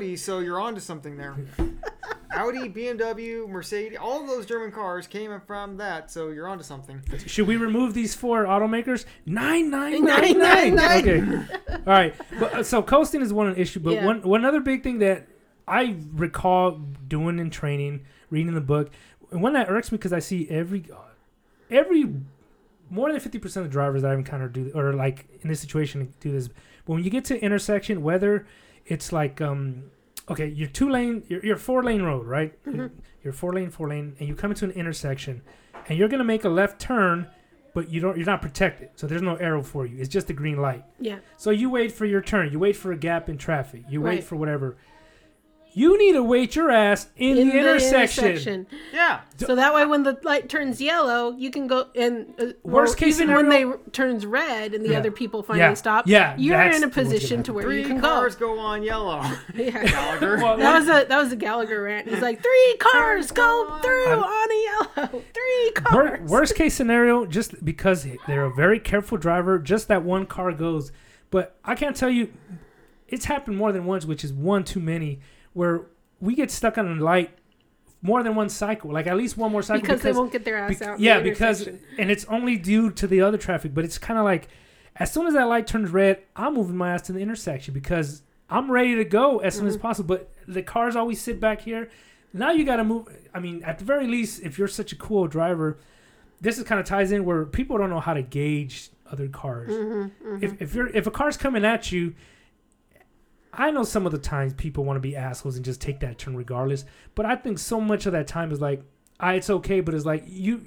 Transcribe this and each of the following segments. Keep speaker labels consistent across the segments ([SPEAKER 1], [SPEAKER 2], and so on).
[SPEAKER 1] Audi, so you're onto something there. Audi, BMW, Mercedes, all of those German cars came from that, so you're onto something.
[SPEAKER 2] Should we remove these four automakers? Nine nine
[SPEAKER 3] Nine,
[SPEAKER 2] nine nine.
[SPEAKER 3] nine,
[SPEAKER 2] Okay. All right. But, uh, so coasting is one issue, but
[SPEAKER 3] Yeah.
[SPEAKER 2] one one other big thing that I recall doing in training, reading the book, and one that irks me because I see every every more than fifty percent of the drivers that I've encountered do or like in this situation do this. But when you get to intersection, whether it's like um okay, you're two lane, you're, you're four lane road, right?
[SPEAKER 3] Mhm.
[SPEAKER 2] You're four lane, four lane, and you come into an intersection, and you're gonna make a left turn, but you don't, you're not protected, so there's no arrow for you. It's just a green light.
[SPEAKER 3] Yeah.
[SPEAKER 2] So you wait for your turn. You wait for a gap in traffic. You wait
[SPEAKER 3] Right.
[SPEAKER 2] for whatever. You need to wait your ass in, the, intersection.
[SPEAKER 1] Yeah.
[SPEAKER 3] So that way, when the light turns yellow, you can go and uh,
[SPEAKER 2] Worst case
[SPEAKER 3] even when they
[SPEAKER 2] scenario-
[SPEAKER 3] r- turns red and the
[SPEAKER 2] Yeah.
[SPEAKER 3] other people finally
[SPEAKER 2] Yeah.
[SPEAKER 3] stop.
[SPEAKER 2] Yeah,
[SPEAKER 3] you're in a position to where
[SPEAKER 1] Three
[SPEAKER 3] you can
[SPEAKER 1] cars
[SPEAKER 3] go.
[SPEAKER 1] go on yellow.
[SPEAKER 3] Yeah.
[SPEAKER 1] Gallagher.
[SPEAKER 2] Well,
[SPEAKER 3] That was a that was a Gallagher rant. He's like, three cars go through
[SPEAKER 2] I'm-
[SPEAKER 3] on a yellow. Three
[SPEAKER 2] Wor-
[SPEAKER 3] cars.
[SPEAKER 2] worst case scenario, just because they're a very careful driver, just that one car goes. But I can't tell you, it's happened more than once, which is one too many, where we get stuck on a light more than one cycle, like at least one more cycle.
[SPEAKER 3] because, they won't get their ass
[SPEAKER 2] bec-
[SPEAKER 3] out.
[SPEAKER 2] yeah, because and it's only due to the other traffic, but it's kind of like as soon as that light turns red, I'm moving my ass to the intersection because I'm ready to go as soon as
[SPEAKER 3] Mm-hmm.
[SPEAKER 2] possible. But the cars always sit back here. Now you got to move. I mean, at the very least, if you're such a cool driver, this is kind of ties in where people don't know how to gauge other cars.
[SPEAKER 3] Mm-hmm,
[SPEAKER 2] If if you're if a car's coming at you. I know some of the times people want to be assholes and just take that turn regardless, but I think so much of that time is like, ah, it's okay, but it's like you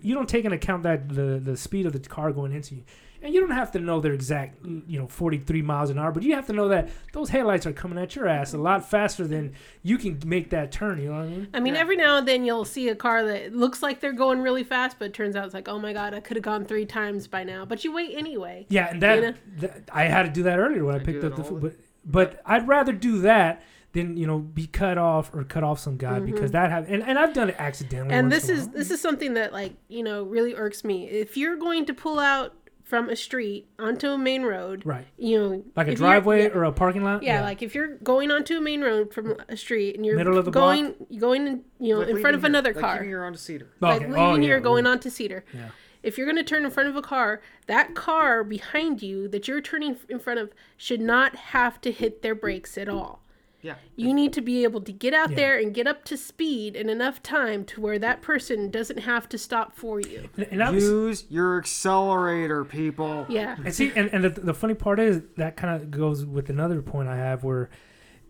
[SPEAKER 2] you don't take into account that the the speed of the car going into you, and you don't have to know their exact you know 43 miles an hour, but you have to know that those headlights are coming at your ass a lot faster than you can make that turn. You know what I mean?
[SPEAKER 3] I mean,
[SPEAKER 1] Yeah.
[SPEAKER 3] every now and then you'll see a car that looks like they're going really fast, but it turns out it's like, oh my god, I could have gone three times by now. But you wait anyway.
[SPEAKER 2] Yeah, and that,
[SPEAKER 3] You know?
[SPEAKER 2] that- I had to do that earlier when I,
[SPEAKER 1] I
[SPEAKER 2] picked up the food, but but I'd rather do that than you know be cut off or cut off some guy because that have and, and I've done it accidentally.
[SPEAKER 3] Mm-hmm. and this is
[SPEAKER 2] while.
[SPEAKER 3] this is something that like you know really irks me. If you're going to pull out from a street onto a main road,
[SPEAKER 2] right
[SPEAKER 3] you know,
[SPEAKER 2] like a driveway
[SPEAKER 3] yeah,
[SPEAKER 2] or a parking lot.
[SPEAKER 3] Yeah, like if you're going onto a main road from a street and you're
[SPEAKER 2] Middle of the
[SPEAKER 3] going going you know
[SPEAKER 1] Like
[SPEAKER 3] in front of
[SPEAKER 1] leaving here-
[SPEAKER 3] another
[SPEAKER 1] like
[SPEAKER 3] car,
[SPEAKER 1] leaving here onto Cedar.
[SPEAKER 3] like
[SPEAKER 2] Okay.
[SPEAKER 3] leaving
[SPEAKER 2] Oh,
[SPEAKER 3] here
[SPEAKER 2] yeah.
[SPEAKER 3] going
[SPEAKER 2] Ooh.
[SPEAKER 3] on to Cedar.
[SPEAKER 2] Yeah.
[SPEAKER 3] If you're going to turn in front of a car, that car behind you that you're turning in front of should not have to hit their brakes at all.
[SPEAKER 1] Yeah.
[SPEAKER 3] You need to be able to get out
[SPEAKER 2] Yeah.
[SPEAKER 3] there and get up to speed in enough time to where that person doesn't have to stop for you.
[SPEAKER 2] And, and was,
[SPEAKER 1] Use your accelerator, people.
[SPEAKER 3] Yeah.
[SPEAKER 2] and see, and, and the, the funny part is that kind of goes with another point I have where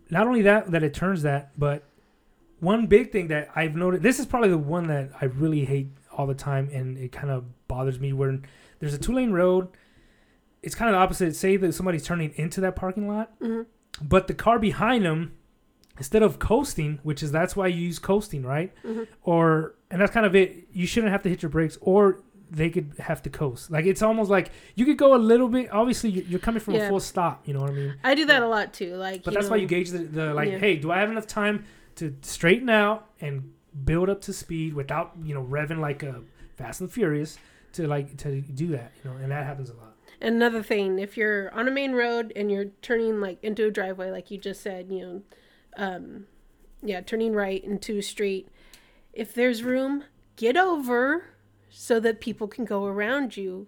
[SPEAKER 2] not only that that it turns that, but one big thing that I've noticed. This is probably the one that I really hate all the time, and it kind of bothers me. Where there's a two lane road, it's kind of the opposite. Say that somebody's turning into that parking lot,
[SPEAKER 3] Mhm.
[SPEAKER 2] but the car behind them, instead of coasting, which is that's why you use coasting, right?
[SPEAKER 3] Mhm.
[SPEAKER 2] Or and that's kind of it. You shouldn't have to hit your brakes, or they could have to coast. Like it's almost like you could go a little bit. Obviously, you- you're coming from
[SPEAKER 3] Yeah.
[SPEAKER 2] a full stop. You know what I mean?
[SPEAKER 3] I do that a lot too. Like,
[SPEAKER 2] But that's
[SPEAKER 3] know,
[SPEAKER 2] why you gauge the, the like,
[SPEAKER 3] Yeah.
[SPEAKER 2] hey, do I have enough time to straighten out and build up to speed without you know revving like a Fast and Furious to like to do that, you know, and that happens a lot.
[SPEAKER 3] Another thing, if you're on a main road and you're turning like into a driveway, like you just said, you know, um, yeah, turning right into a street, if there's room, get over so that people can go around you.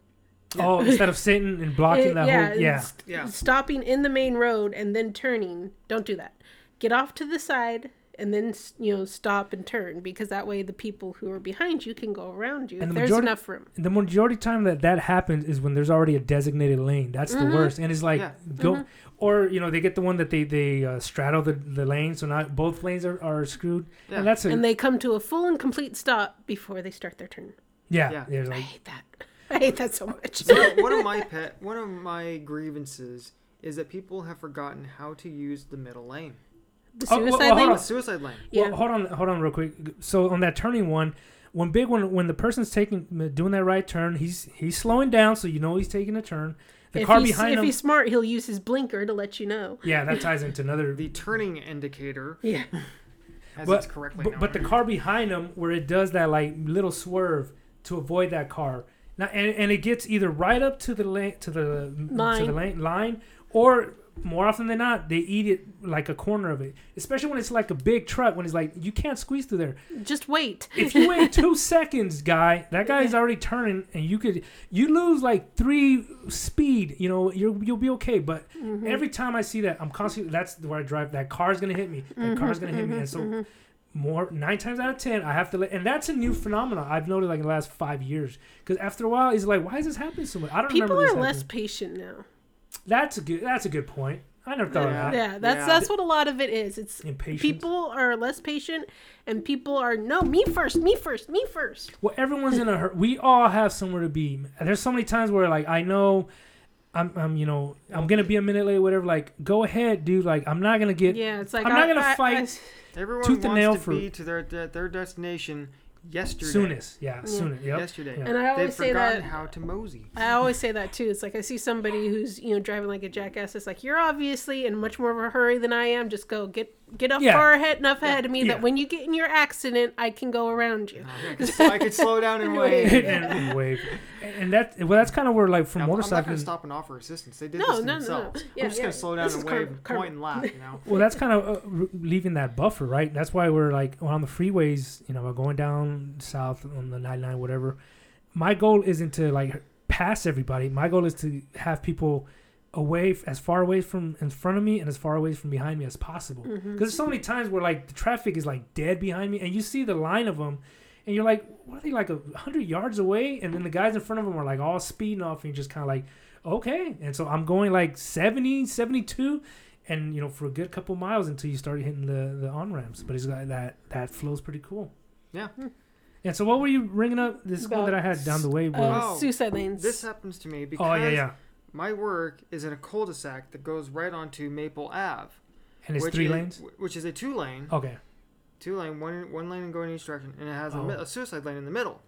[SPEAKER 2] Oh, instead of sitting and blocking
[SPEAKER 3] It-
[SPEAKER 2] that
[SPEAKER 3] yeah,
[SPEAKER 2] whole yeah.
[SPEAKER 3] st-
[SPEAKER 1] Yeah.
[SPEAKER 3] stopping in the main road and then turning. Don't do that. Get off to the side and then you know stop and turn because that way the people who are behind you can go around you.
[SPEAKER 2] And the
[SPEAKER 3] there's
[SPEAKER 2] majority-
[SPEAKER 3] enough room.
[SPEAKER 2] The majority of time that that happens is when there's already a designated lane. That's
[SPEAKER 3] Mm-hmm.
[SPEAKER 2] the worst. And it's like
[SPEAKER 1] Yeah.
[SPEAKER 2] go or you know they get the one that they they uh, straddle the, the lane, so not both lanes are, are screwed.
[SPEAKER 1] Yeah.
[SPEAKER 2] And that's a
[SPEAKER 3] And they come to a full and complete stop before they start their turn.
[SPEAKER 2] yeah.
[SPEAKER 1] Yeah.
[SPEAKER 2] There's
[SPEAKER 3] I hate that. I hate that so much.
[SPEAKER 1] So one of my pet, one of my grievances is that people have forgotten how to use the middle lane,
[SPEAKER 3] The
[SPEAKER 2] Oh, well,
[SPEAKER 3] suicide
[SPEAKER 2] well, hold
[SPEAKER 3] lane.
[SPEAKER 2] on.
[SPEAKER 1] suicide lane.
[SPEAKER 3] Yeah.
[SPEAKER 2] Well, hold on, hold on, real quick. So on that turning one, when big one, when the person's taking doing that right turn, he's he's slowing down, so you know he's taking a turn. The
[SPEAKER 3] if
[SPEAKER 2] car
[SPEAKER 3] he's,
[SPEAKER 2] behind
[SPEAKER 3] if
[SPEAKER 2] him,
[SPEAKER 3] he's smart, he'll use his blinker to let you know.
[SPEAKER 2] yeah, that ties into another.
[SPEAKER 1] The turning indicator,
[SPEAKER 3] Yeah.
[SPEAKER 1] as
[SPEAKER 2] but,
[SPEAKER 1] it's correctly
[SPEAKER 2] but,
[SPEAKER 1] known.
[SPEAKER 2] but the car behind him, where it does that like little swerve to avoid that car, now and, and it gets either right up to the lane to the to the lane line, or more often than not, they eat it like a corner of it. Especially when it's like a big truck, when it's like you can't squeeze through there.
[SPEAKER 3] Just wait.
[SPEAKER 2] If you wait two seconds, guy, that guy's already turning, and you could you lose like three speed. You know, you'll you'll be okay. But
[SPEAKER 3] Mm-hmm.
[SPEAKER 2] every time I see that, I'm constantly that's where I drive. That car's gonna hit me. That car's gonna hit me, and so
[SPEAKER 3] Mm-hmm.
[SPEAKER 2] more nine times out of ten, I have to let. And that's a new phenomenon I've noticed like in the last five years. Because after a while, it's like, why is this happening so much? I don't
[SPEAKER 3] People are less patient now.
[SPEAKER 2] That's a good. That's a good point. I never thought
[SPEAKER 1] Yeah.
[SPEAKER 2] of that.
[SPEAKER 3] Yeah, that's
[SPEAKER 1] Yeah.
[SPEAKER 3] that's what a lot of it is. It's
[SPEAKER 2] Impatience.
[SPEAKER 3] people are less patient, and people are no me first, me first, me first.
[SPEAKER 2] Well, everyone's in a hurry. We all have somewhere to be. There's so many times where like I know. I'm, I'm, you know, I'm gonna be a minute late, whatever. Like, go ahead, dude. Like, I'm not gonna get.
[SPEAKER 3] Yeah, it's like
[SPEAKER 2] I'm not gonna
[SPEAKER 3] I-
[SPEAKER 2] fight
[SPEAKER 1] Everyone
[SPEAKER 2] Tooth and
[SPEAKER 1] wants
[SPEAKER 2] nail
[SPEAKER 1] to
[SPEAKER 2] for-
[SPEAKER 1] be to their their, their destination yesterday.
[SPEAKER 2] soonest. Yeah, soonest. Yep.
[SPEAKER 1] Yesterday.
[SPEAKER 2] Yeah.
[SPEAKER 3] And I
[SPEAKER 1] They've
[SPEAKER 3] always say
[SPEAKER 1] forgotten
[SPEAKER 3] that
[SPEAKER 1] how to mosey.
[SPEAKER 3] I always say that too. It's like I see somebody who's you know driving like a jackass. It's like you're obviously in much more of a hurry than I am. Just go get get up
[SPEAKER 2] Yeah.
[SPEAKER 3] far ahead enough ahead of me
[SPEAKER 2] Yeah.
[SPEAKER 3] that when you get in your accident, I can go around you.
[SPEAKER 1] I could, so I could slow down and wave.
[SPEAKER 2] and, and wave. And, and that, well, that's kind of where like for
[SPEAKER 1] Now, I'm not going to stop and offer assistance. They did
[SPEAKER 3] No,
[SPEAKER 1] this to
[SPEAKER 3] no, no, no. Yeah,
[SPEAKER 1] I'm just
[SPEAKER 3] yeah.
[SPEAKER 1] going to slow down
[SPEAKER 3] This
[SPEAKER 1] and
[SPEAKER 3] is
[SPEAKER 1] wave,
[SPEAKER 3] karma- karma.
[SPEAKER 1] point and laugh. You know.
[SPEAKER 2] Well, that's kind of uh, leaving that buffer, right? That's why we're like on the freeways, you know, we're going down south on the 99, whatever. My goal isn't to like pass everybody. My goal is to have people away, as far away from in front of me and as far away from behind me as possible. Because
[SPEAKER 3] Mm-hmm.
[SPEAKER 2] there's so many times where like the traffic is like dead behind me, and you see the line of them, and you're like, what are they like a hundred yards away? And then the guys in front of them are like all speeding off, and you're just kind of like, okay. And so I'm going like 70, 72 and you know for a good couple miles until you start hitting the the on ramps. But it's got that that flows pretty cool.
[SPEAKER 1] Yeah.
[SPEAKER 2] And so what were you ringing up? This one that I had down the way was.
[SPEAKER 3] Uh,
[SPEAKER 1] Oh,
[SPEAKER 3] suicide lanes.
[SPEAKER 1] This happens to me because
[SPEAKER 2] oh yeah, yeah.
[SPEAKER 1] My work is in a cul-de-sac that goes right onto Maple Ave.
[SPEAKER 2] And it's
[SPEAKER 1] which
[SPEAKER 2] three
[SPEAKER 1] is-
[SPEAKER 2] lanes.
[SPEAKER 1] Which is a two-lane,
[SPEAKER 2] Okay.
[SPEAKER 1] two lane, one one lane going in each direction, and it has a, mi-
[SPEAKER 2] Oh.
[SPEAKER 1] a suicide lane in the middle.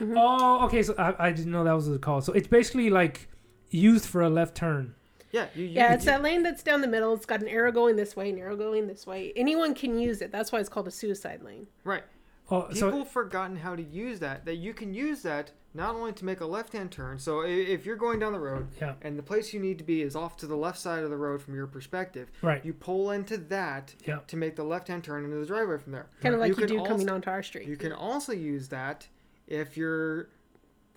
[SPEAKER 3] Mm-hmm.
[SPEAKER 2] Oh, okay. So I, I didn't know that was the call. So it's basically like used for a left turn.
[SPEAKER 1] Yeah, you, you
[SPEAKER 3] yeah, it's
[SPEAKER 1] you-
[SPEAKER 3] that lane that's down the middle. It's got an arrow going this way, an arrow going this way. Anyone can use it. That's why it's called a suicide lane.
[SPEAKER 1] right.
[SPEAKER 2] Oh,
[SPEAKER 1] People
[SPEAKER 2] so
[SPEAKER 1] forgotten how to use that. That you can use that not only to make a left-hand turn. So if you're going down the road
[SPEAKER 2] yeah,
[SPEAKER 1] and the place you need to be is off to the left side of the road from your perspective,
[SPEAKER 2] right.
[SPEAKER 1] you pull into that
[SPEAKER 2] Yeah.
[SPEAKER 1] to make the left-hand turn into the driveway from there.
[SPEAKER 3] Kind of like you,
[SPEAKER 1] can
[SPEAKER 3] do
[SPEAKER 1] also-
[SPEAKER 3] coming onto our street.
[SPEAKER 1] You can also use that if you're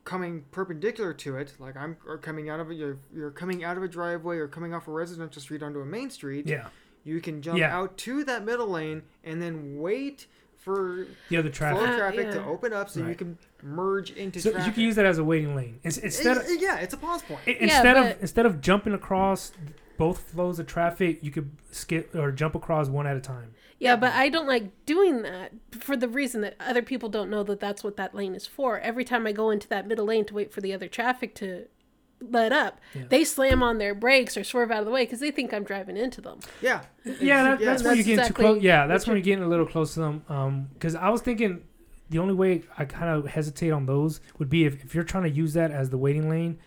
[SPEAKER 1] coming perpendicular to it, like I'm or coming out of a you're, you're coming out of a driveway or coming off a residential street onto a main street.
[SPEAKER 2] Yeah.
[SPEAKER 1] You can jump
[SPEAKER 2] Yeah.
[SPEAKER 1] out to that middle lane and then wait for
[SPEAKER 2] The other
[SPEAKER 1] flow
[SPEAKER 2] traffic.
[SPEAKER 1] of
[SPEAKER 3] Uh,
[SPEAKER 1] traffic to open up so you can merge into
[SPEAKER 2] So
[SPEAKER 1] traffic.
[SPEAKER 2] you can use that as a waiting lane. It's, instead of
[SPEAKER 1] yeah, it's a pause point.
[SPEAKER 2] I-
[SPEAKER 3] Yeah,
[SPEAKER 2] instead
[SPEAKER 3] but-
[SPEAKER 2] of instead of jumping across both flows of traffic, you could skip or jump across one at a time.
[SPEAKER 3] Yeah, but I don't like doing that for the reason that other people don't know that that's what that lane is for. Every time I go into that middle lane to wait for the other traffic to let up,
[SPEAKER 2] Yeah.
[SPEAKER 3] they slam on their brakes or swerve out of the way because they think I'm driving into them.
[SPEAKER 1] Yeah.
[SPEAKER 2] Yeah, that,
[SPEAKER 1] yeah,
[SPEAKER 2] that's when you're
[SPEAKER 3] that's
[SPEAKER 2] getting
[SPEAKER 3] exactly
[SPEAKER 2] too close. Yeah, that's when you're getting a little close to them. Because I was thinking the only way I kind of hesitate on those would be if, if you're trying to use that as the waiting lane,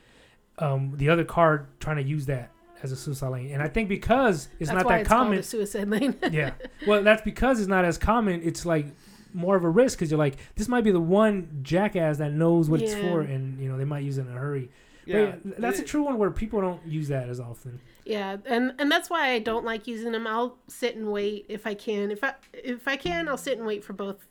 [SPEAKER 2] um, the other car trying to use that as a suicide lane. And I think because it's
[SPEAKER 3] that's
[SPEAKER 2] not
[SPEAKER 3] why
[SPEAKER 2] that
[SPEAKER 3] it's
[SPEAKER 2] common.
[SPEAKER 3] a suicide lane.
[SPEAKER 2] yeah. Well, that's because it's not as common. It's like more of a risk because you're like, this might be the one jackass that knows what it's for, and you know they might use it in a hurry. But
[SPEAKER 1] Yeah.
[SPEAKER 2] yeah, that's a true one where people don't use that as often.
[SPEAKER 3] Yeah, and and that's why I don't like using them. I'll sit and wait if I can. If I if I can, I'll sit and wait for both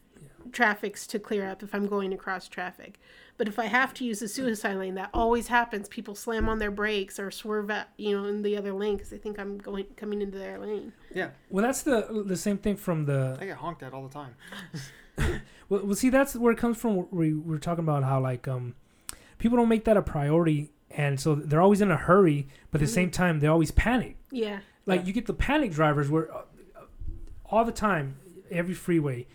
[SPEAKER 3] traffics to clear up if I'm going across traffic. But if I have to use the suicide lane, that always happens. People slam on their brakes or swerve out, you know, in the other lane because they think I'm going coming into their lane.
[SPEAKER 1] Yeah.
[SPEAKER 2] Well, that's the the same thing from the
[SPEAKER 1] I get honked at all the time.
[SPEAKER 2] Well, well, see, that's where it comes from. We we're talking about how like um, people don't make that a priority, and so they're always in a hurry, but at the same time they always panic.
[SPEAKER 3] Yeah,
[SPEAKER 2] Like
[SPEAKER 1] Yeah.
[SPEAKER 2] you get the panic drivers where uh, all the time, every freeway,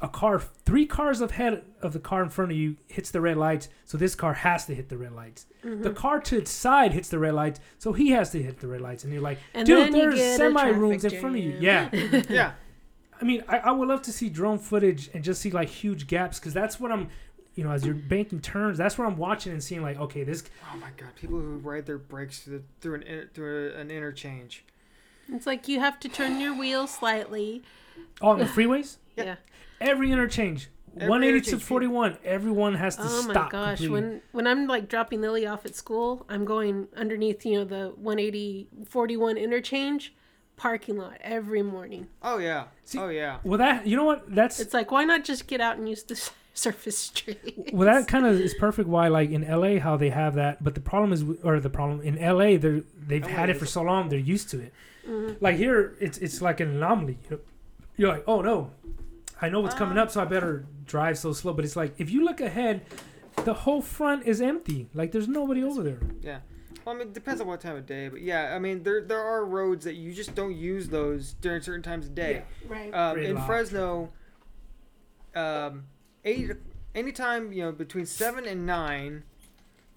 [SPEAKER 2] a car, three cars ahead of the car in front of you hits the red lights, so this car has to hit the red lights.
[SPEAKER 3] Mm-hmm.
[SPEAKER 2] The car to its side hits the red lights, so he has to hit the red lights, and you're like,
[SPEAKER 3] And
[SPEAKER 2] dude, there's semi
[SPEAKER 3] traffic
[SPEAKER 2] rooms in front of you. Yeah.
[SPEAKER 1] Yeah.
[SPEAKER 2] I mean, I, I would love to see drone footage and just see like huge gaps because that's what I'm, you know, as you're banking turns, that's where I'm watching and seeing like, okay, this.
[SPEAKER 1] Oh my god, people who ride their brakes through, the, through an in- through an interchange.
[SPEAKER 3] it's like you have to turn your wheel slightly.
[SPEAKER 2] Oh, on the freeways,
[SPEAKER 3] Yeah,
[SPEAKER 2] every interchange.
[SPEAKER 1] Every
[SPEAKER 2] 180 to 41. Everyone has to stop.
[SPEAKER 3] Oh my
[SPEAKER 2] stop.
[SPEAKER 3] gosh!
[SPEAKER 2] completely.
[SPEAKER 3] When when I'm like dropping Lily off at school, I'm going underneath you know the 180 41 interchange parking lot every morning.
[SPEAKER 1] Oh yeah.
[SPEAKER 2] See-
[SPEAKER 1] oh yeah.
[SPEAKER 2] well, that you know what? That's
[SPEAKER 3] It's like why not just get out and use the s- surface street?
[SPEAKER 2] well, that kind of is perfect. Why, like in LA, how they have that, but the problem is, or the problem in LA, they're they've
[SPEAKER 1] LA
[SPEAKER 2] had it for so long, they're used to it. Like here, it's it's like an anomaly. You know? You're like, oh no, I know what's coming up, so I better drive so slow. But it's like if you look ahead, the whole front is empty. Like there's nobody over there.
[SPEAKER 1] Yeah. Well, I mean, it depends on what time of day, but yeah, I mean, there there are roads that you just don't use those during certain times of day.
[SPEAKER 3] right.
[SPEAKER 1] Um, in
[SPEAKER 2] loud.
[SPEAKER 1] Fresno, um, eight anytime you know between seven and nine.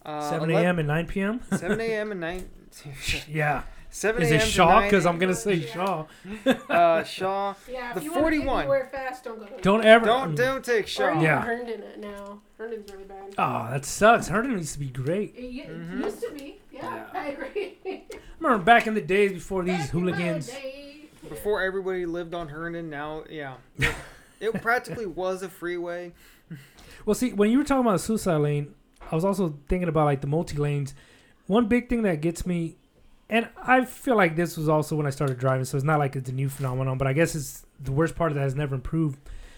[SPEAKER 1] Uh,
[SPEAKER 2] 7 a.m. and 9 p.m.
[SPEAKER 1] 7 a.m. and 9.
[SPEAKER 2] yeah.
[SPEAKER 1] 7
[SPEAKER 2] Is
[SPEAKER 1] a.m.
[SPEAKER 2] it Shaw? Because I'm gonna say Shaw.
[SPEAKER 1] Uh, Shaw.
[SPEAKER 3] yeah,
[SPEAKER 1] the if you wanna 41. anywhere
[SPEAKER 3] fast, don't go.
[SPEAKER 2] Don't ever.
[SPEAKER 1] Don't don't take Shaw.
[SPEAKER 3] Or
[SPEAKER 2] Yeah.
[SPEAKER 3] Herndon it now. Herndon's really bad.
[SPEAKER 2] Oh, that sucks. Herndon used to be great.
[SPEAKER 3] It, u- it
[SPEAKER 1] Mhm.
[SPEAKER 3] used to be. Yeah, I agree.
[SPEAKER 2] I remember back in the days before these
[SPEAKER 3] Back in my
[SPEAKER 2] hooligans.
[SPEAKER 3] day.
[SPEAKER 1] Before everybody lived on Herndon, now yeah, it practically was a freeway.
[SPEAKER 2] Well, see, when you were talking about the suicide lane, I was also thinking about like the multi lanes. One big thing that gets me, and I feel like this was also when I started driving, so it's not like it's a new phenomenon, but I guess it's the worst part of that has never improved.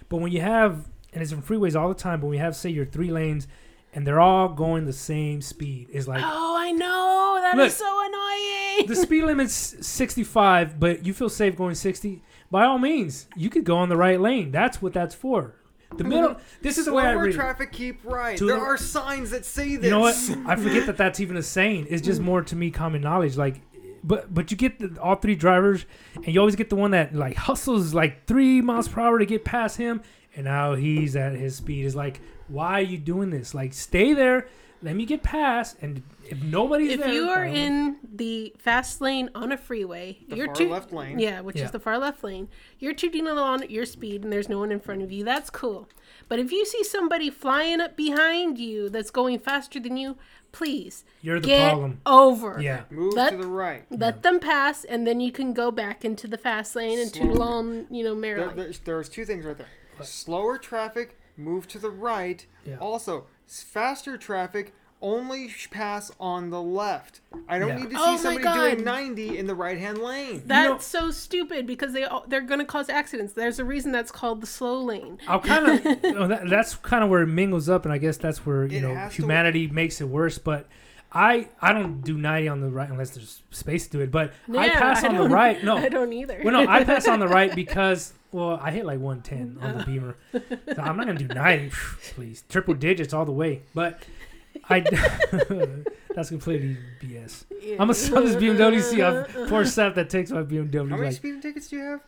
[SPEAKER 2] But when you have, and it's in freeways all the time, but when you have, say, your three lanes, and they're all going the same speed, is like
[SPEAKER 3] Oh, I know. That is
[SPEAKER 2] Look,
[SPEAKER 3] so annoying.
[SPEAKER 2] the speed limit's 65, but you feel safe going 60. By all means, you could go on the right lane. That's what that's for. The middle. This is the way I read. it.
[SPEAKER 1] traffic, keep right.
[SPEAKER 2] To
[SPEAKER 1] there
[SPEAKER 2] the-
[SPEAKER 1] are signs that say this.
[SPEAKER 2] You know what? I forget that that's even a saying. It's just more to me common knowledge. Like, but but you get the, all three drivers, and you always get the one that like hustles like three miles per hour to get past him, and now he's at his speed. Is like, why are you doing this? Like, stay there. Let me get past, and if nobody's
[SPEAKER 3] if
[SPEAKER 2] there,
[SPEAKER 3] you are
[SPEAKER 2] by all
[SPEAKER 3] in the fast lane on a freeway,
[SPEAKER 1] The
[SPEAKER 3] you're
[SPEAKER 1] far
[SPEAKER 3] too-
[SPEAKER 1] left lane.
[SPEAKER 3] Yeah, which
[SPEAKER 2] Yeah.
[SPEAKER 3] is the far left lane. You're tooting along at your speed, and there's no one in front of you. That's cool. But if you see somebody flying up behind you that's going faster than you, please
[SPEAKER 2] You're the
[SPEAKER 3] get
[SPEAKER 2] problem.
[SPEAKER 3] over.
[SPEAKER 2] Yeah.
[SPEAKER 1] Move
[SPEAKER 3] Let-
[SPEAKER 1] to the right.
[SPEAKER 3] Let them pass, and then you can go back into the fast lane and toot
[SPEAKER 1] Slow.
[SPEAKER 3] along, you know,
[SPEAKER 1] There, there's, there's two things right there. Slower traffic, move to the right.
[SPEAKER 2] Yeah.
[SPEAKER 1] Also, s- faster traffic, only pass on the left. I don't
[SPEAKER 2] Yeah.
[SPEAKER 1] need to oh see
[SPEAKER 3] Oh
[SPEAKER 1] somebody doing 90 in the right hand lane.
[SPEAKER 3] That's
[SPEAKER 2] know-
[SPEAKER 3] so stupid because they they're going to cause accidents. There's a reason that's called the slow lane.
[SPEAKER 2] I'll kind of that, that's kind of where it mingles up, and I guess that's where you
[SPEAKER 1] It
[SPEAKER 2] know
[SPEAKER 1] has to-
[SPEAKER 2] humanity makes it worse. But I I don't do ninety on the right unless there's space to do it. But I
[SPEAKER 3] Yeah,
[SPEAKER 2] pass on the right. No,
[SPEAKER 3] I don't either.
[SPEAKER 2] well, no, I pass on the right because well, I hit like one ten on the Beamer. So I'm not gonna do ninety, please. Triple digits all the way. But I that's completely BS. I'm gonna sell this BMW. See how poor stuff that takes my BMW.
[SPEAKER 1] How many
[SPEAKER 2] Like,
[SPEAKER 1] speeding tickets do you have?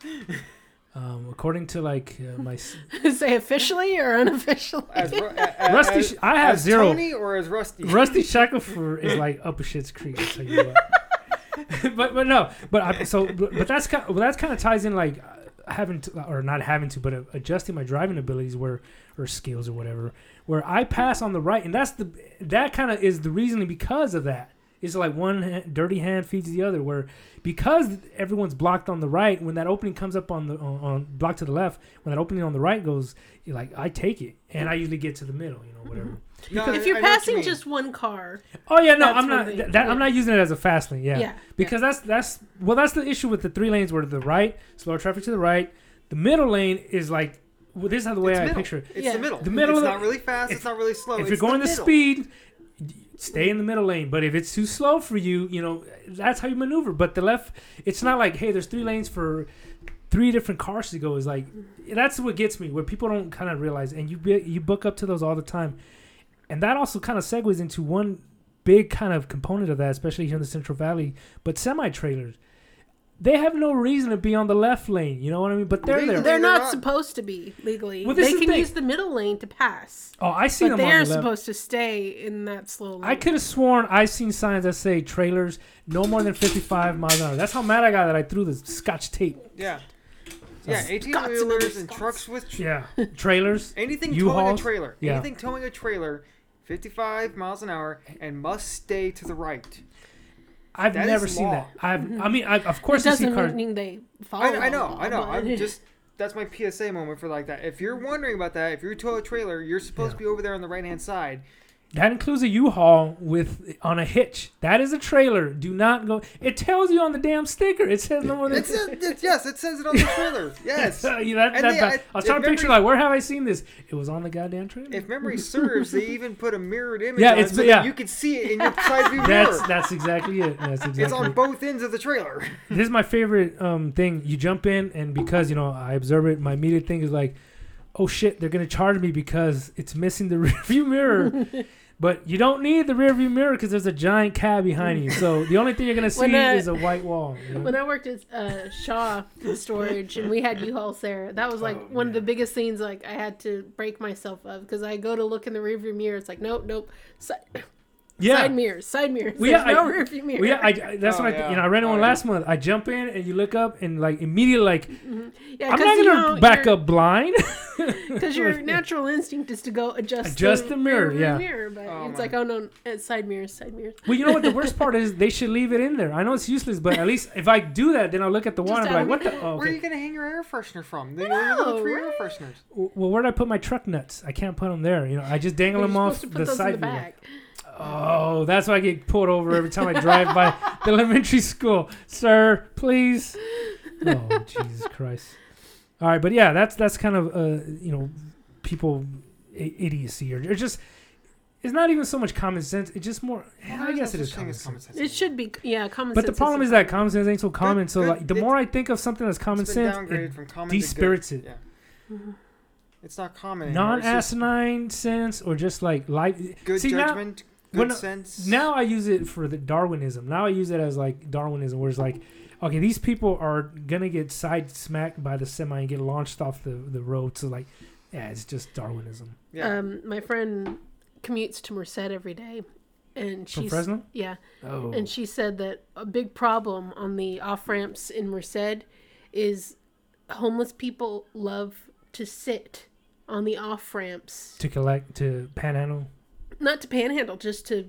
[SPEAKER 2] um, according to like uh, my
[SPEAKER 3] Say officially or unofficially?
[SPEAKER 1] As, Ru- a- a-
[SPEAKER 2] Rusty,
[SPEAKER 1] as,
[SPEAKER 2] I have
[SPEAKER 1] as
[SPEAKER 2] zero.
[SPEAKER 1] Tony or as Rusty?
[SPEAKER 2] Rusty Shackleford is like up a shit's creek. I'll tell you what. but but no, but I, so but, but that's kind well, that's kind of ties in like uh, having to or not having to, but adjusting my driving abilities where or skills or whatever. Where I pass on the right, and that's the that kind of is the reasoning because of that. It's like one hand, dirty hand feeds the other. Where because everyone's blocked on the right, when that opening comes up on the on, on block to the left, when that opening on the right goes, you're like I take it, and I usually get to the middle, you know, mm-hmm. whatever.
[SPEAKER 1] No,
[SPEAKER 3] if you're
[SPEAKER 1] I know what you
[SPEAKER 3] passing just one car,
[SPEAKER 2] Oh yeah, no, I'm not.
[SPEAKER 3] they-
[SPEAKER 2] that, that- I'm not using it as a fast lane. Yeah,
[SPEAKER 3] yeah,
[SPEAKER 2] because that's that's well, that's the issue with the three lanes where the right, slower traffic to the right. The middle lane is like well, this is how the way
[SPEAKER 1] It's
[SPEAKER 2] I
[SPEAKER 1] middle.
[SPEAKER 2] picture it.
[SPEAKER 1] It's
[SPEAKER 3] Yeah.
[SPEAKER 1] the middle.
[SPEAKER 2] The middle
[SPEAKER 1] It's not really fast.
[SPEAKER 2] if-
[SPEAKER 1] it's not really slow.
[SPEAKER 2] if
[SPEAKER 1] it's
[SPEAKER 2] you're going
[SPEAKER 1] the
[SPEAKER 2] the speed, stay in the middle lane. But if it's too slow for you, you know that's how you maneuver. But the left, it's not like hey, there's three lanes for three different cars to go. Is like that's what gets me where people don't kind of realize, and you you book up to those all the time, and that also kind of segues into one big kind of component of that, especially here in the Central Valley. But semi trailers, they have no reason to be on the left lane. You know what I mean? But they're
[SPEAKER 1] Legally,
[SPEAKER 2] there.
[SPEAKER 3] they're not,
[SPEAKER 1] not.
[SPEAKER 3] supposed to be legally.
[SPEAKER 2] Well,
[SPEAKER 3] they
[SPEAKER 2] is the
[SPEAKER 3] can use the middle lane to pass,
[SPEAKER 2] Oh, I see
[SPEAKER 3] but
[SPEAKER 2] them on
[SPEAKER 3] they're
[SPEAKER 2] the
[SPEAKER 3] supposed to stay in that slow lane.
[SPEAKER 2] I could have sworn I seen signs that say trailers no more than 55 miles an hour. That's how mad I got that I threw the scotch tape.
[SPEAKER 1] Yeah. Yeah,
[SPEAKER 3] eighteen
[SPEAKER 1] wheelers and trucks with tr-
[SPEAKER 2] Yeah, trailers.
[SPEAKER 1] anything
[SPEAKER 2] U-Hauls?
[SPEAKER 1] towing a trailer.
[SPEAKER 2] Yeah.
[SPEAKER 1] Anything towing a trailer, 55 miles an hour and must stay to the right.
[SPEAKER 2] I've
[SPEAKER 1] That is
[SPEAKER 2] never seen
[SPEAKER 1] law.
[SPEAKER 2] that. I've. I mm-hmm. mean, I, of course, you see
[SPEAKER 3] doesn't
[SPEAKER 2] cars.
[SPEAKER 3] mean they follow.
[SPEAKER 1] I, I know,
[SPEAKER 3] law,
[SPEAKER 1] I know.
[SPEAKER 3] but-
[SPEAKER 1] I'm just that's my PSA moment for like that. If you're wondering about that, if you're a Toyota trailer, you're supposed to be over there on the right hand side.
[SPEAKER 2] That includes a U-Haul with on a hitch. That is a trailer. Do not go. It tells you on the damn sticker. It says no more than.
[SPEAKER 1] It's a, it's, yes, it says it on the trailer. Yes.
[SPEAKER 2] Uh, yeah, that, that,
[SPEAKER 1] they- I-
[SPEAKER 2] I was trying to picture
[SPEAKER 1] memory-
[SPEAKER 2] like where have I seen this? It was on the goddamn trailer.
[SPEAKER 1] If memory serves, they even put a mirrored image
[SPEAKER 2] Yeah,
[SPEAKER 1] on
[SPEAKER 2] it's-
[SPEAKER 1] so
[SPEAKER 2] yeah.
[SPEAKER 1] that you can see it in your side view
[SPEAKER 2] that's
[SPEAKER 1] mirror.
[SPEAKER 2] that's exactly it. That's exactly.
[SPEAKER 1] It's on
[SPEAKER 2] it.
[SPEAKER 1] both ends of the trailer.
[SPEAKER 2] this is my favorite um, thing. You jump in, and because you know I observe it, my immediate thing is like, "Oh shit, they're gonna charge me because it's missing the rearview mirror." but you don't need the rearview mirror because there's a giant cab behind you. So the only thing you're gonna see is a white wall. you know?
[SPEAKER 3] When I worked at uh, Shaw Storage and we had U-Hauls there, that was like
[SPEAKER 2] Oh,
[SPEAKER 3] one of the biggest scenes. Like I had to break myself of because I go to look in the rearview mirror. It's like nope, nope, side,
[SPEAKER 2] yeah.
[SPEAKER 3] side mirrors, side mirrors.
[SPEAKER 2] Well,
[SPEAKER 3] There's
[SPEAKER 2] yeah,
[SPEAKER 3] no
[SPEAKER 2] I-
[SPEAKER 3] rearview mirror.
[SPEAKER 2] Well, yeah, I, I- that's
[SPEAKER 1] Oh,
[SPEAKER 2] what I,
[SPEAKER 1] yeah.
[SPEAKER 2] you know, I rented
[SPEAKER 1] Oh,
[SPEAKER 2] one
[SPEAKER 1] yeah.
[SPEAKER 2] last month. I jump in and you look up and like immediately like mm-hmm.
[SPEAKER 3] yeah,
[SPEAKER 2] I'm not gonna
[SPEAKER 3] know,
[SPEAKER 2] back up blind.
[SPEAKER 3] Because your natural instinct is to go adjust,
[SPEAKER 2] Adjust the mirror,
[SPEAKER 3] rearview
[SPEAKER 2] yeah.
[SPEAKER 3] mirror, but
[SPEAKER 1] Oh,
[SPEAKER 3] it's
[SPEAKER 1] my.
[SPEAKER 3] like, oh no, it's side mirrors, side mirrors.
[SPEAKER 2] well, you know what? The worst part is they should leave it in there. I know it's useless, but at least if I do that, then I'll look at the one
[SPEAKER 3] Just
[SPEAKER 2] and be like, what the? Oh,
[SPEAKER 1] Where are you gonna hang your air freshener from? The
[SPEAKER 3] No,
[SPEAKER 1] little three air
[SPEAKER 3] right?
[SPEAKER 1] fresheners.
[SPEAKER 2] Well, where do I put my truck nuts? I can't put them there. You know, I just dangle them off
[SPEAKER 3] supposed to put
[SPEAKER 2] the
[SPEAKER 3] those
[SPEAKER 2] side
[SPEAKER 3] in the
[SPEAKER 2] view.
[SPEAKER 3] back.
[SPEAKER 2] Oh, that's why I get pulled over every time I drive by the elementary school. Sir, please. Oh, Jesus Christ. All right, but yeah, that's that's kind of uh, you know, people i- idiocy or, or just it's not even so much common sense. It's just more.
[SPEAKER 1] Well,
[SPEAKER 2] I guess it is
[SPEAKER 1] such thing
[SPEAKER 2] common sense.
[SPEAKER 1] sense.
[SPEAKER 3] It should be, yeah, common sense.
[SPEAKER 2] But the problem is that common sense ain't so common. so
[SPEAKER 1] good.
[SPEAKER 2] like, the
[SPEAKER 1] It's-
[SPEAKER 2] more I think of something that's common sense, it
[SPEAKER 1] from common
[SPEAKER 2] despirits it.
[SPEAKER 1] Yeah.
[SPEAKER 3] Mhm.
[SPEAKER 1] It's not common. anymore. It's just
[SPEAKER 2] non-asinine sense or just like life.
[SPEAKER 1] Good
[SPEAKER 2] See, now-
[SPEAKER 1] judgment, good
[SPEAKER 2] when-
[SPEAKER 1] sense.
[SPEAKER 2] Now I use it for the Darwinism. Now I use it as like Darwinism, where it's like, okay, these people are gonna get side smacked by the semi and get launched off the the road. So like, yeah, it's just Darwinism.
[SPEAKER 1] yeah.
[SPEAKER 3] Um, my friend commutes to Merced every day, and
[SPEAKER 2] From
[SPEAKER 3] she's
[SPEAKER 2] Fresno?
[SPEAKER 3] yeah,
[SPEAKER 2] Oh,
[SPEAKER 3] and she said that a big problem on the off ramps in Merced is homeless people love to sit on the off ramps,
[SPEAKER 2] to collect to panhandle.
[SPEAKER 3] Not to panhandle, just to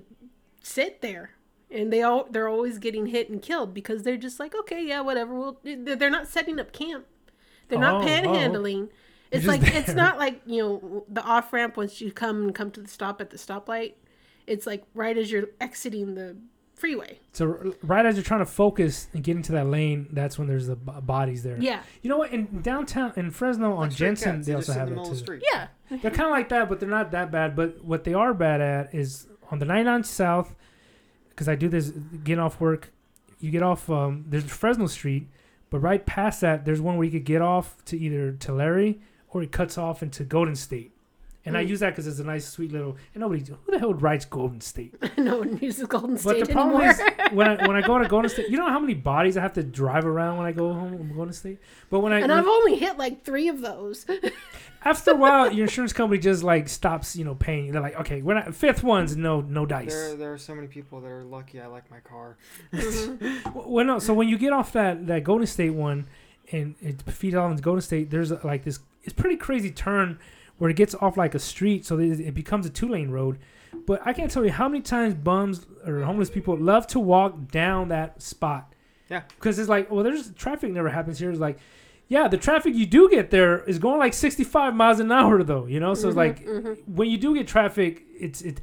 [SPEAKER 3] sit there. And they all they're always getting hit and killed because they're just like, okay, yeah, whatever. We'll. They're not setting up camp. They're not
[SPEAKER 2] Oh, oh.
[SPEAKER 3] panhandling. It's
[SPEAKER 2] just
[SPEAKER 3] like it's not like you know the off ramp once you come and come to the stop at the stoplight. It's like right as you're exiting the freeway.
[SPEAKER 2] So right as you're trying to focus and get into that lane, that's when there's the b- bodies there.
[SPEAKER 3] Yeah,
[SPEAKER 2] You know what? In downtown in Fresno on
[SPEAKER 1] Like
[SPEAKER 2] Jensen,
[SPEAKER 1] cats,
[SPEAKER 2] they also have
[SPEAKER 1] the
[SPEAKER 2] it too.
[SPEAKER 1] street.
[SPEAKER 3] yeah.
[SPEAKER 2] They're kind of like that, but they're not that bad. But what they are bad at is on the 99 South, because I do this getting off work. You get off, um, there's Fresno Street, but right past that, there's one where you could get off to either Tulare or it cuts off into Golden State. And I
[SPEAKER 3] Mm.
[SPEAKER 2] use that because it's a nice, sweet little. And nobody, who the hell writes Golden State?
[SPEAKER 3] no one uses Golden
[SPEAKER 2] But
[SPEAKER 3] State But
[SPEAKER 2] the problem
[SPEAKER 3] anymore.
[SPEAKER 2] is when I when I go to Golden State, you know how many bodies I have to drive around when I go home from Golden State. But when I
[SPEAKER 3] and
[SPEAKER 2] when-
[SPEAKER 3] I've only hit like three of those.
[SPEAKER 2] after a while, your insurance company just like stops, you know, paying. They're like, okay, we're not fifth one's no no dice.
[SPEAKER 1] There, there are so many people that are lucky. I like my car.
[SPEAKER 3] Mhm.
[SPEAKER 2] Well, no. So when you get off that that Golden State one, and it feeds off into Golden State, there's like this. It's pretty crazy turn where it gets off like a street, so it it becomes a two lane road. But I can't tell you how many times bums or homeless people love to walk down that spot.
[SPEAKER 1] Yeah.
[SPEAKER 2] Because it's like, well, there's traffic never happens here. It's like, yeah, the traffic you do get there is going like 65 miles an hour though. You know, so it's
[SPEAKER 3] Mhm,
[SPEAKER 2] like
[SPEAKER 3] mhm.
[SPEAKER 2] when you do get traffic, it's it.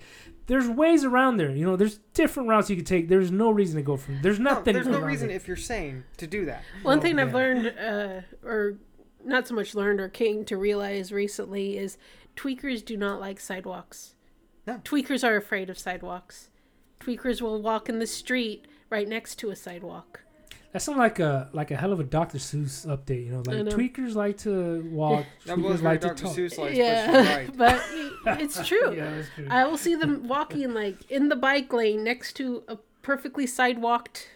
[SPEAKER 2] There's ways around there. You know, there's different routes you can take. There's no reason to go from. There's
[SPEAKER 1] No,
[SPEAKER 2] nothing.
[SPEAKER 1] there's no reason
[SPEAKER 2] it.
[SPEAKER 1] if you're sane to do that.
[SPEAKER 3] One
[SPEAKER 2] Oh,
[SPEAKER 3] thing I've learned, uh, or not so much learned or came to realize recently, is tweakers do not like sidewalks.
[SPEAKER 1] No.
[SPEAKER 3] Tweakers are afraid of sidewalks. Tweakers will walk in the street right next to a sidewalk.
[SPEAKER 2] That sounds like a like a hell of a Dr. Seuss update. You know, like
[SPEAKER 3] know.
[SPEAKER 2] tweakers like to walk,
[SPEAKER 1] That was
[SPEAKER 2] tweakers
[SPEAKER 1] where
[SPEAKER 2] like to
[SPEAKER 1] Dr.
[SPEAKER 2] talk.
[SPEAKER 1] Seuss likes,
[SPEAKER 3] yeah,
[SPEAKER 1] but right.
[SPEAKER 3] but it's true.
[SPEAKER 2] Yeah, that's true.
[SPEAKER 3] I will see them walking like in the bike lane next to a perfectly sidewalked,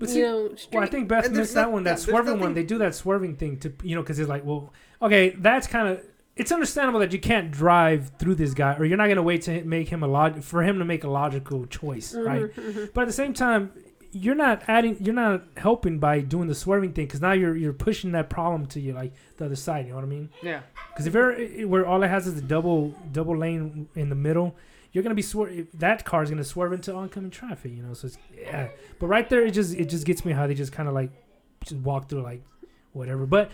[SPEAKER 2] but
[SPEAKER 3] you know, street.
[SPEAKER 2] well, I think Beth missed that
[SPEAKER 1] no-
[SPEAKER 2] one. That swerving one, they do that swerving thing to you know because it's like, well, okay, that's kind of. It's understandable that you can't drive through this guy, or you're not gonna wait to make him a log for him to make a logical choice, right?
[SPEAKER 3] Mhm, mhm.
[SPEAKER 2] But at the same time, you're not adding, you're not helping by doing the swerving thing because now you're you're pushing that problem to you like the other side. You know what I mean?
[SPEAKER 1] Yeah.
[SPEAKER 2] Because if you're where all it has is a double double lane in the middle, you're gonna be swer- That car is gonna swerve into oncoming traffic. You know, so it's yeah. But right there, it just it just gets me how they just kind of like just walk through like whatever. But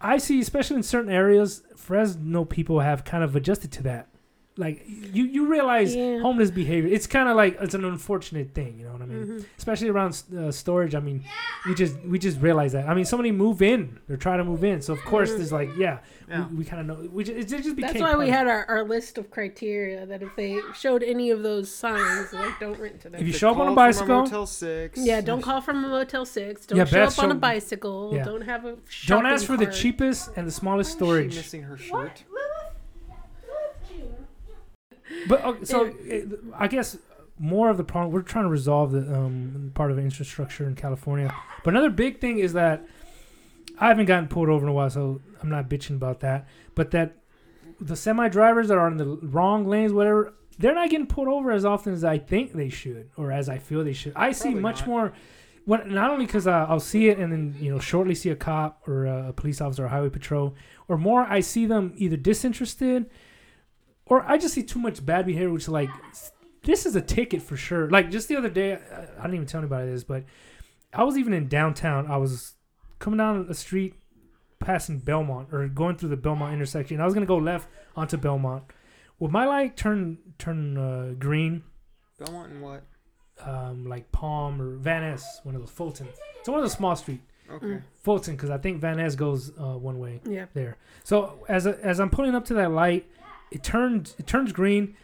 [SPEAKER 2] I see, especially in certain areas, Fresno people have kind of adjusted to that. Like you, you realize
[SPEAKER 3] Yeah.
[SPEAKER 2] homeless behavior. It's kind of like it's an unfortunate thing. You know what I mean?
[SPEAKER 3] Mhm.
[SPEAKER 2] Especially around uh, storage. I mean, we just we just realize that. I mean, somebody move in. They're trying to move in, so of course
[SPEAKER 3] Mhm.
[SPEAKER 2] there's like yeah,
[SPEAKER 1] Yeah.
[SPEAKER 2] we, we kind of know. We just, it just became.
[SPEAKER 3] That's why we had our, our list of criteria that if they showed any of those signs, like don't rent to them.
[SPEAKER 2] If you show up on a
[SPEAKER 1] call from
[SPEAKER 2] bicycle-
[SPEAKER 1] Motel Six.
[SPEAKER 3] yeah, don't call from a Motel Six. Don't
[SPEAKER 2] Yeah,
[SPEAKER 3] show
[SPEAKER 2] Beth
[SPEAKER 3] up on a bicycle.
[SPEAKER 2] yeah.
[SPEAKER 3] Don't have a.
[SPEAKER 2] Don't ask for the cheapest and the smallest
[SPEAKER 1] Why is
[SPEAKER 2] storage.
[SPEAKER 1] She missing her shirt.
[SPEAKER 2] But okay, so it, I guess more of the problem we're trying to resolve the um, part of infrastructure in California. But another big thing is that I haven't gotten pulled over in a while, so I'm not bitching about that. But that the semi drivers that are in the wrong lanes, whatever, they're not getting pulled over as often as I think they should, or as I feel they should. I see
[SPEAKER 1] Probably
[SPEAKER 2] much
[SPEAKER 1] not.
[SPEAKER 2] more. When, not only because uh, I'll see it and then you know shortly see a cop or a police officer or highway patrol, or more I see them either disinterested or I just see too much bad behavior, which is like, this is a ticket for sure. Like just the other day, I, I didn't even tell anybody this, but I was even in downtown. I was coming down the street, passing Belmont or going through the Belmont intersection. I was gonna go left onto Belmont. Well, my light turned turn uh, green,
[SPEAKER 1] Belmont and what?
[SPEAKER 2] um, like Palm or Van Ness, one of those Fulton. It's one of the small street
[SPEAKER 1] Okay.
[SPEAKER 3] Mm.
[SPEAKER 2] Fulton because I think Van Ness goes uh, one way
[SPEAKER 3] Yeah.
[SPEAKER 2] there. So as a, as I'm pulling up to that light, it turns it turns green.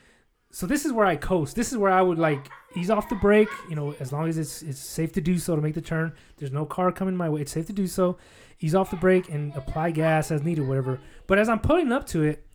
[SPEAKER 2] So this is where I coast. This is where I would like ease off the brake. You know, as long as it's it's safe to do so to make the turn. There's no car coming my way. It's safe to do so. Ease off the brake and apply gas as needed, whatever. But as I'm pulling up to it,